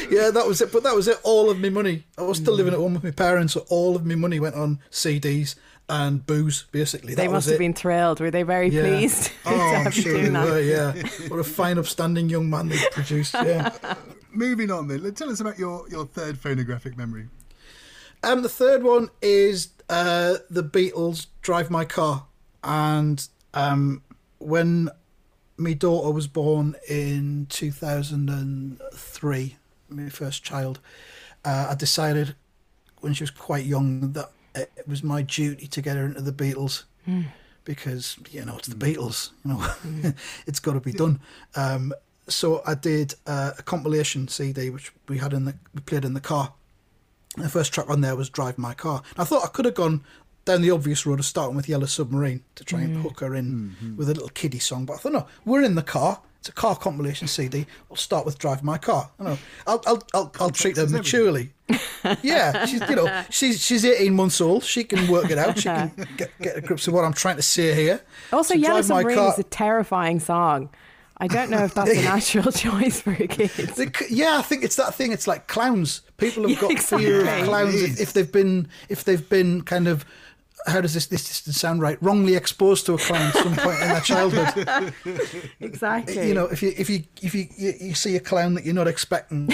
Yeah, that was it. But that was it. All of my money. I was still living at home with my parents, so all of my money went on CDs and booze. Basically, They that must was have it. been thrilled. Were they very Yeah. pleased to Oh, I'm have you sure they were. Yeah, what a fine, upstanding young man they produced. Yeah. Moving on then, tell us about your, your third phonographic memory. Um, the third one is uh, the Beatles' "Drive My Car," and um, when my daughter was born in 2003, my first child, uh, I decided when she was quite young that it it was my duty to get her into the Beatles hmm. because you know it's the Beatles, you know, hmm. it's got to be done. Um, so I did uh, a compilation CD which we had in the we played in the car. And the first track on there was "Drive My Car." And I thought I could have gone down the obvious road of starting with "Yellow Submarine" to try and hmm. hook her in with a little kiddie song, but I thought no, we're in the car. It's a car compilation CD. We'll start with "Drive My Car." You know, I'll I'll I'll, I'll treat her maturely. yeah, she's you know she's she's eighteen months old. She can work it out. She can get get a grip of what I'm trying to say here. Also, So Yellow Submarine Car- is a terrifying song. I don't know if that's a natural choice for a kid. Yeah, I think it's that thing. It's like clowns. People have Yeah, got fear of clowns if, if they've been if they've been kind of how does this this doesn't sound right? Wrongly exposed to a clown at some point in their childhood. Exactly. You know, if you if you if you, you you see a clown that you're not expecting,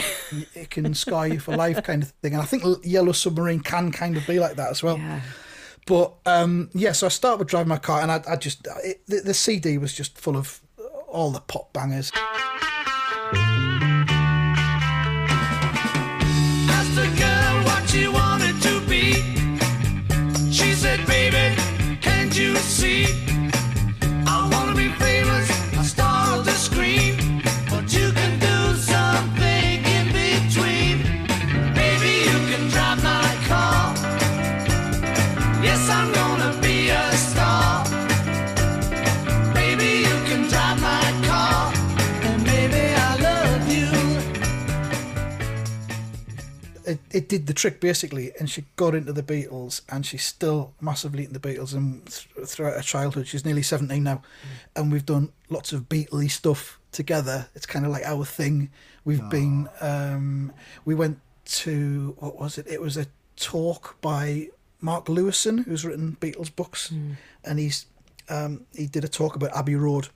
it can scar you for life, kind of thing. And I think Yellow Submarine can kind of be like that as well. Yeah. But um, yeah, so I start with driving My Car, and I, I just it, the, the CD was just full of all the pop bangers. It, did the trick basically, and she got into the Beatles, and she's still massively into the Beatles. And th- throughout her childhood, she's nearly seventeen now, and we've done lots of Beatley stuff together. It's kind of like our thing. We've been, um, we went to what was it? It was a talk by Mark Lewisohn, who's written Beatles books, and he's um, he did a talk about Abbey Road,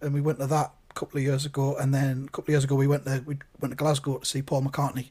and we went to that a couple of years ago. And then a couple of years ago, we went to we went to Glasgow to see Paul McCartney,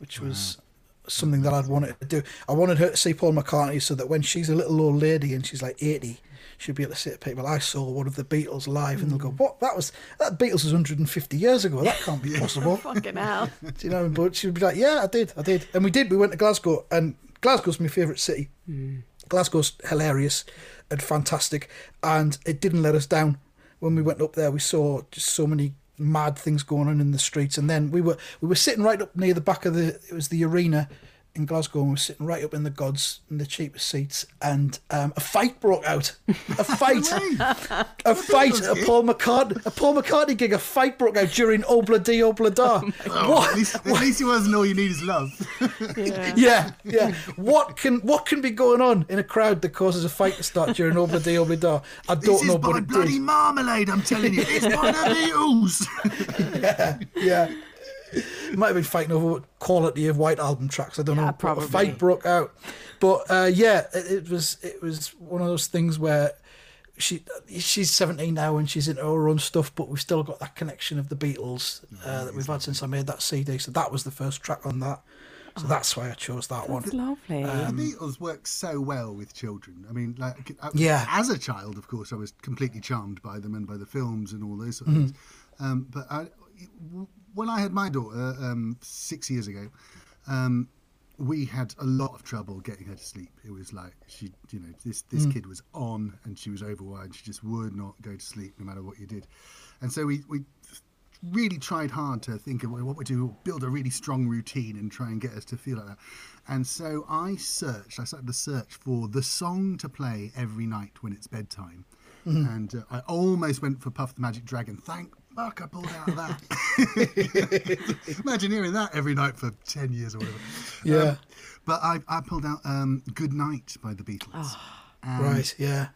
which was something that I'd wanted to do. I wanted her to see Paul McCartney so that when she's a little old lady and she's like eighty, she'll be able to say to people, "I saw one of the Beatles live," and they'll go, hmm. "What? That was that Beatles was 150 years ago. That can't be possible." Fucking hell. Do you know? But she'd be like, "Yeah, I did, I did," and we did. We went to Glasgow, and Glasgow's my favourite city. Hmm. Glasgow's hilarious and fantastic, and it didn't let us down. When we went up there, we saw just so many mad things going on in the streets, and then we were we were sitting right up near the back of the it was the arena in Glasgow, and we were sitting right up in the gods in the cheapest seats, and um, a fight broke out. A fight, a fight. A Paul McCartney, a Paul McCartney gig. A fight broke out during Obla Di Obla Da. Oh, at, least, at least it wasn't all you need is love. yeah, yeah. What can what can be going on in a crowd that causes a fight to start during Obla Di Obla Da? I don't this know, is but by it bloody did. marmalade, I'm telling you. It's by the Beatles. yeah, yeah. Might have been fighting over quality of White Album tracks. I don't know. Probably. A fight broke out, but uh, yeah, it, it was it was one of those things where she she's seventeen now and she's into her own stuff, but we've still got that connection of the Beatles uh, that we've had since I made that CD. So that was the first track on that. So that's why I chose that one. Lovely. Um, the Beatles work so well with children. I mean, like, I- Yeah. As a child, of course, I was completely charmed by them and by the films and all those sort of Mhm. things. Um, but I, when I had my daughter um, six years ago, um, we had a lot of trouble getting her to sleep. It was like she, you know, this this Mm. kid was on and she was overwired. She just would not go to sleep no matter what you did. And so we we really tried hard to think of what we do, build a really strong routine and try and get us to feel like that. And so I searched, I started to search for the song to play every night when it's bedtime. Mhm. And uh, I almost went for Puff the Magic Dragon. Thank fuck I pulled out of that. Imagine hearing that every night for 10 years or whatever. Yeah. Um, but I, I pulled out um, Good Night by the Beatles. And, Right, yeah.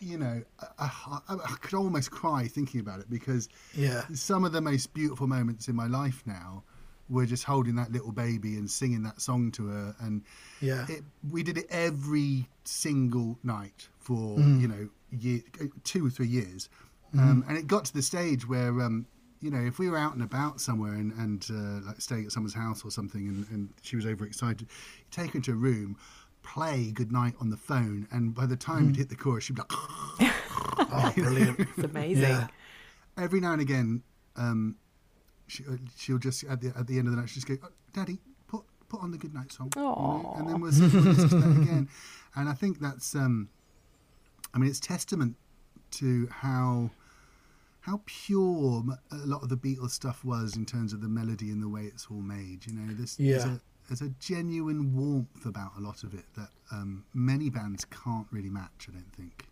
You know, I, I, I could almost cry thinking about it because Yeah. some of the most beautiful moments in my life now were just holding that little baby and singing that song to her. And Yeah. it, we did it every single night for, Mm. you know, year, two or three years. Um, and it got to the stage where, um, you know, if we were out and about somewhere and, and uh, like staying at someone's house or something and, and she was overexcited, you take her to a room, play Good Night on the phone, and by the time Mm. you'd hit the chorus, she'd be like, Oh, brilliant. It's amazing. Yeah. every now and again, um, she, uh, she'll just at the at the end of the night, she'll just go, "Oh, "Daddy, put put on the good night song," you know, and then we'll, we'll listen to that again. And I think that's, um, I mean, it's testament to how how pure a lot of the Beatles stuff was in terms of the melody and the way it's all made. You know, there's, there's, a, there's a genuine warmth about a lot of it that um, many bands can't really match. I don't think.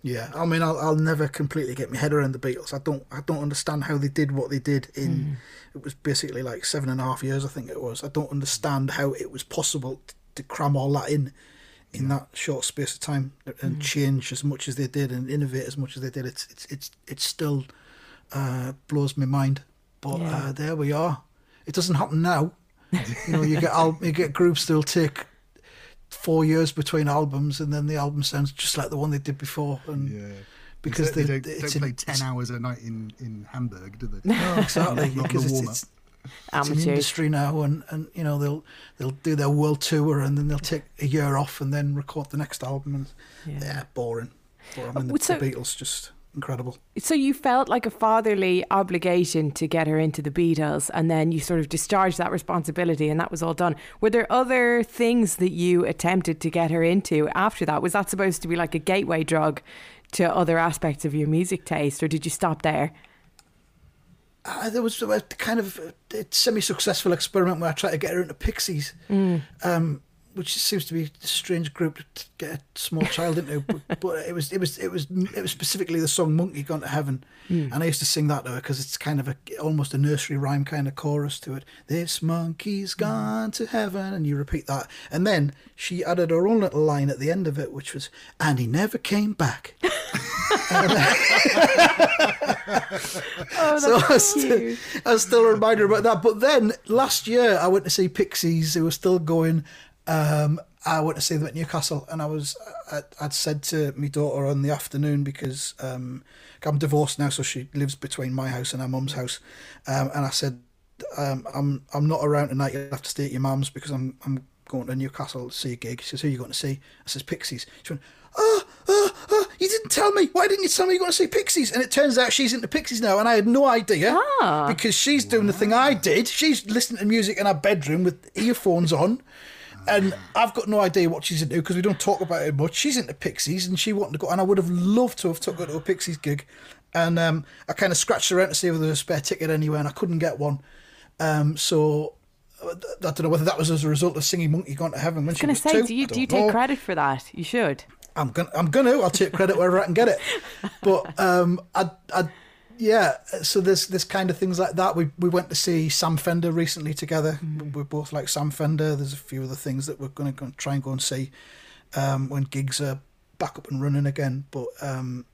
Yeah, I mean, I'll, I'll never completely get my head around the Beatles. I don't, I don't understand how they did what they did in. It was basically like seven and a half years, I think it was. I don't understand how it was possible t- to cram all that in, in that short space of time and Mm. change as much as they did and innovate as much as they did. It's, it's, it's, it still uh, blows my mind. But Yeah. uh, there we are. It doesn't happen now. you know, you get al- you get groups that'll take four years between albums, and then the album sounds just like the one they did before. And Yeah. because they, they, don't, it's don't in- play 10 hours a night in, in Hamburg, do they? No, exactly. Not because the it's, warm-up. It's, it's an industry now, and, and you know they'll they'll do their world tour, and then they'll take a year off, and then record the next album. And yeah, boring. boring. Uh, I mean, the, So- the Beatles just incredible. So you felt like a fatherly obligation to get her into the Beatles, and then you sort of discharged that responsibility, and that was all done. Were there other things that you attempted to get her into after that? Was that supposed to be like a gateway drug to other aspects of your music taste, or did you stop there? Uh, there was a kind of semi-successful experiment where I tried to get her into Pixies, Mm. um, which seems to be a strange group to get a small child into. But, but it was it was it was it was specifically the song "Monkey Gone to Heaven," Mm. and I used to sing that to her because it's kind of a almost a nursery rhyme kind of chorus to it. This monkey's gone to heaven, and you repeat that, and then she added her own little line at the end of it, which was, "And he never came back." Oh, so I still. I still reminded about that. But then last year I went to see Pixies. They were still going. Um, I went to see them at Newcastle, and I was I, I'd said to my daughter on the afternoon because um, I'm divorced now, so she lives between my house and her mum's house, um, and I said um, I'm I'm not around tonight. You'll have to stay at your mum's because I'm I'm going to Newcastle to see a gig. She says, "Who are you going to see?" I says, "Pixies." She went, "Oh, oh, oh, you didn't tell me. Why didn't you tell me you're going to see Pixies? And it turns out she's into Pixies now, and I had no idea Ah. because she's doing the thing I did. She's listening to music in her bedroom with earphones on. And I've got no idea what she's into because we don't talk about it much. She's into Pixies and she wanted to go, and I would have loved to have took her to a Pixies gig. And um, I kind of scratched around to see if there was a spare ticket anywhere, and I couldn't get one. Um, so uh, I don't know whether that was as a result of singing "Monkey Gone to Heaven" when I was she going was to say, two. do you do you take know. credit for that? You should. I'm gonna, I'm gonna. I'll take credit wherever I can get it. But um, I, I, yeah. So there's there's kind of things like that. We we went to see Sam Fender recently together. We're both like Sam Fender. There's a few other things that we're gonna try and go and see um, when gigs are back up and running again. But um,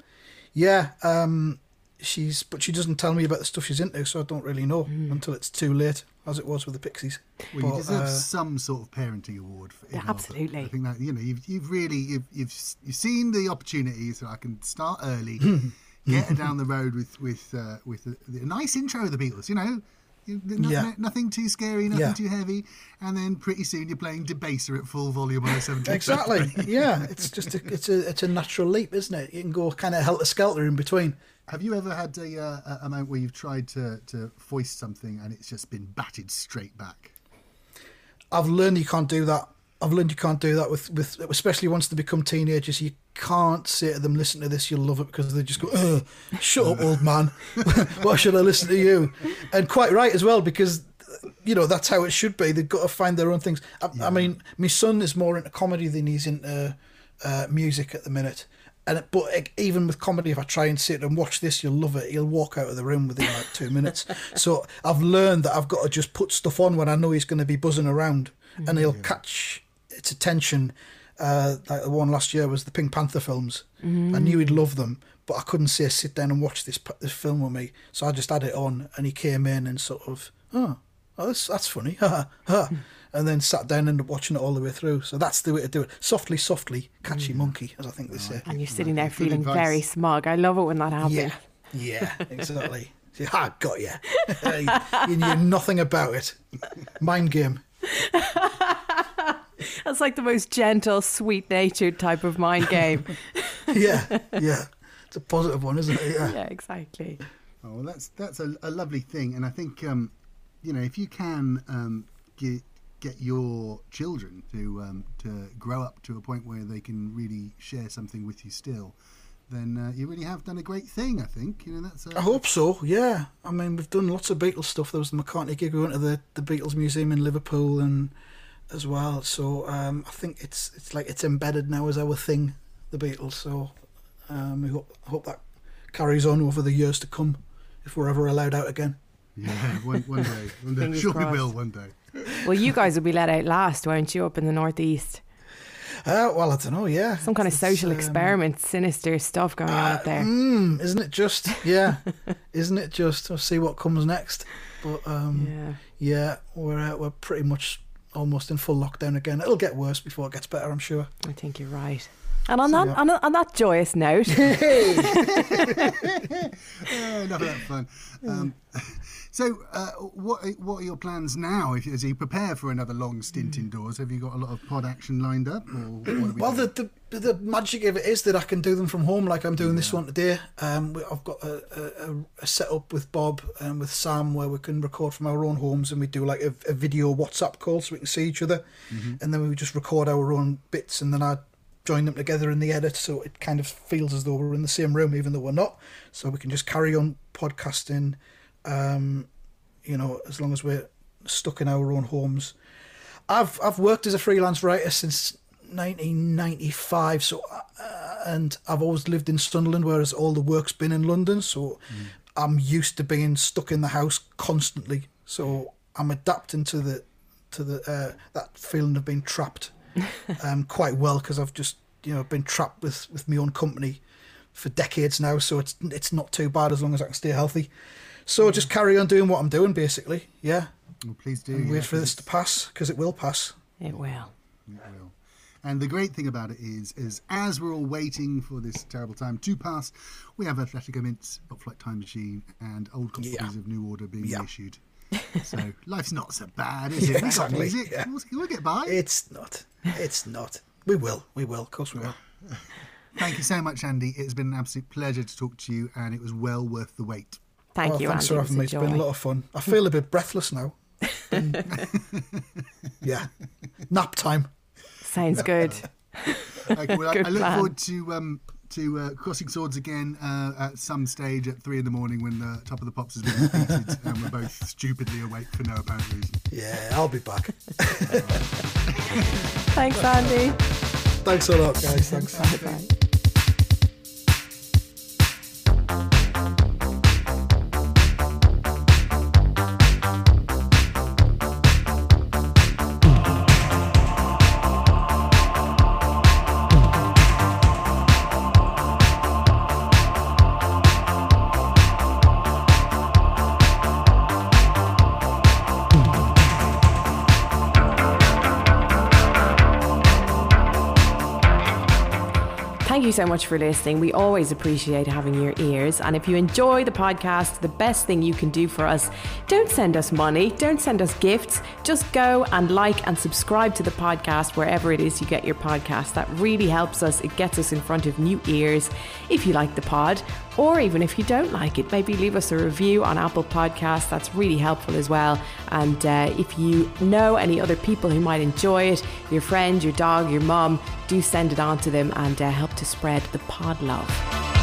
yeah, um, she's but she doesn't tell me about the stuff she's into, so I don't really know until it's too late, as it was with the Pixies. Well, you deserve uh, some sort of parenting award. For Yeah, absolutely. I think that you know you've you've really you've you've, you've seen the opportunity, so I can start early, get her down the road with with uh, with a, a nice intro of the Beatles. You know. No- Yeah. no- nothing too scary, nothing Yeah. too heavy, and then pretty soon you're playing Debaser at full volume on a 70. Exactly. Yeah, it's just a, it's a it's a natural leap, isn't it? You can go kind of helter skelter in between. Have you ever had a, uh, a moment where you've tried to, to foist something and it's just been batted straight back? I've learned you can't do that. I've learned you can't do that with, with especially once they become teenagers. You can't say to them, "Listen to this, you'll love it," because they just go, Ugh, "Shut up, old man. Why should I listen to you?" And quite right as well, because you know that's how it should be. They've got to find their own things. I, I mean, my son is more into comedy than he's into uh, music at the minute. And it- but even with comedy, if I try and sit and watch this, you'll love it. He'll walk out of the room within like two minutes. So I've learned that I've got to just put stuff on when I know he's going to be buzzing around, and he'll catch its attention. Uh, like the one last year was the Pink Panther films. Mm-hmm. I knew he'd love them, but I couldn't say sit down and watch this this film with me. So I just had it on, and he came in and sort of, oh, oh that's that's funny, ha ha, hmm. and then sat down and ended up watching it all the way through. So that's the way to do it. Softly, softly, catchy hmm. monkey, as I think they say. And you're sitting there feeling very smug. I love it when that happens. Yeah, yeah, exactly. See, I got you. you knew nothing about it. Mind game. That's like the most gentle, sweet natured type of mind game. Yeah, yeah. It's a positive one, isn't it? Yeah. yeah, exactly. Oh, well, that's that's a, a lovely thing, and I think um, you know if you can um, get get your children to um, to grow up to a point where they can really share something with you still, then uh, you really have done a great thing. I think you know that's. uh, I hope so. Yeah. I mean, we've done lots of Beatles stuff. There was the McCartney gig. We went to the, the Beatles Museum in Liverpool and as well. So um, I think it's it's like it's embedded now as our thing, the Beatles. So um, we hope hope that carries on over the years to come, if we're ever allowed out again. Yeah, one, one day, one day, Fingers sure we crossed. will one day. Well, you guys will be let out last, won't you, up in the northeast? Uh, well, I don't know. Yeah. Some kind of It's, social um, experiment, sinister stuff going on up there. Mm, isn't it just? Yeah, isn't it just? We'll see what comes next. But um, Yeah. yeah, we're uh, we're pretty much almost in full lockdown again. It'll get worse before it gets better, I'm sure. I think you're right. And on So, that, yeah. on, on that joyous note, Yeah, enough of that fun. Um, so, uh, what what are your plans now? If, as you prepare for another long stint indoors, have you got a lot of pod action lined up? Or what we Well, the, the the magic of it is that I can do them from home, like I'm doing this one today. Um, we- I've got a, a, a- a setup with Bob and with Sam where we can record from our own homes, and we do like a, a video WhatsApp call so we can see each other, and then we just record our own bits, and then I join them together in the edit, so it kind of feels as though we're in the same room, even though we're not. So we can just carry on podcasting, um, you know, as long as we're stuck in our own homes. I've I've worked as a freelance writer since 1995, so uh, and I've always lived in Sunderland, whereas all the work's been in London. So I'm used to being stuck in the house constantly. So I'm adapting to the to the uh, that feeling of being trapped um, quite well because I've just you know been trapped with with my own company for decades now. So it's it's not too bad as long as I can stay healthy. So just carry on doing what I'm doing, basically. Yeah. Well, please do. And yeah, wait for 'cause this to pass because it will pass. it will. It will. And the great thing about it is, is as we're all waiting for this terrible time to pass, we have Athletico Mince, Top Flight Time Machine, and old copies Yeah. of New Order being Yeah. issued. So life's not so bad, is it? Yeah, We've got exactly, music. yeah. We'll, we'll get by. It's not. It's not. We will. We will. Of course we will. Thank you so much, Andy. It's been an absolute pleasure to talk to you, and it was well worth the wait. Thank Oh, you, thanks Andy. for It having me. It's been a lot of fun. I feel a bit breathless now. yeah. Nap time. Sounds good. Okay, well, I, I look plan. forward to um, to uh, crossing swords again uh, at some stage at three in the morning when the top of the pops has been repeated and we're both stupidly awake for no apparent reason. Yeah, I'll be back. Thanks, Andy. Thanks a lot, guys. Thanks. Bye. You so much for listening. We always appreciate having your ears. And if you enjoy the podcast, the best thing you can do for us, don't send us money, don't send us gifts. Just go and like and subscribe to the podcast wherever it is you get your podcast. That really helps us. It gets us in front of new ears if you like the pod. Or even if you don't like it, maybe leave us a review on Apple Podcasts. That's really helpful as well. And uh, if you know any other people who might enjoy it, your friend, your dog, your mum, do send it on to them and uh, help to spread the pod love.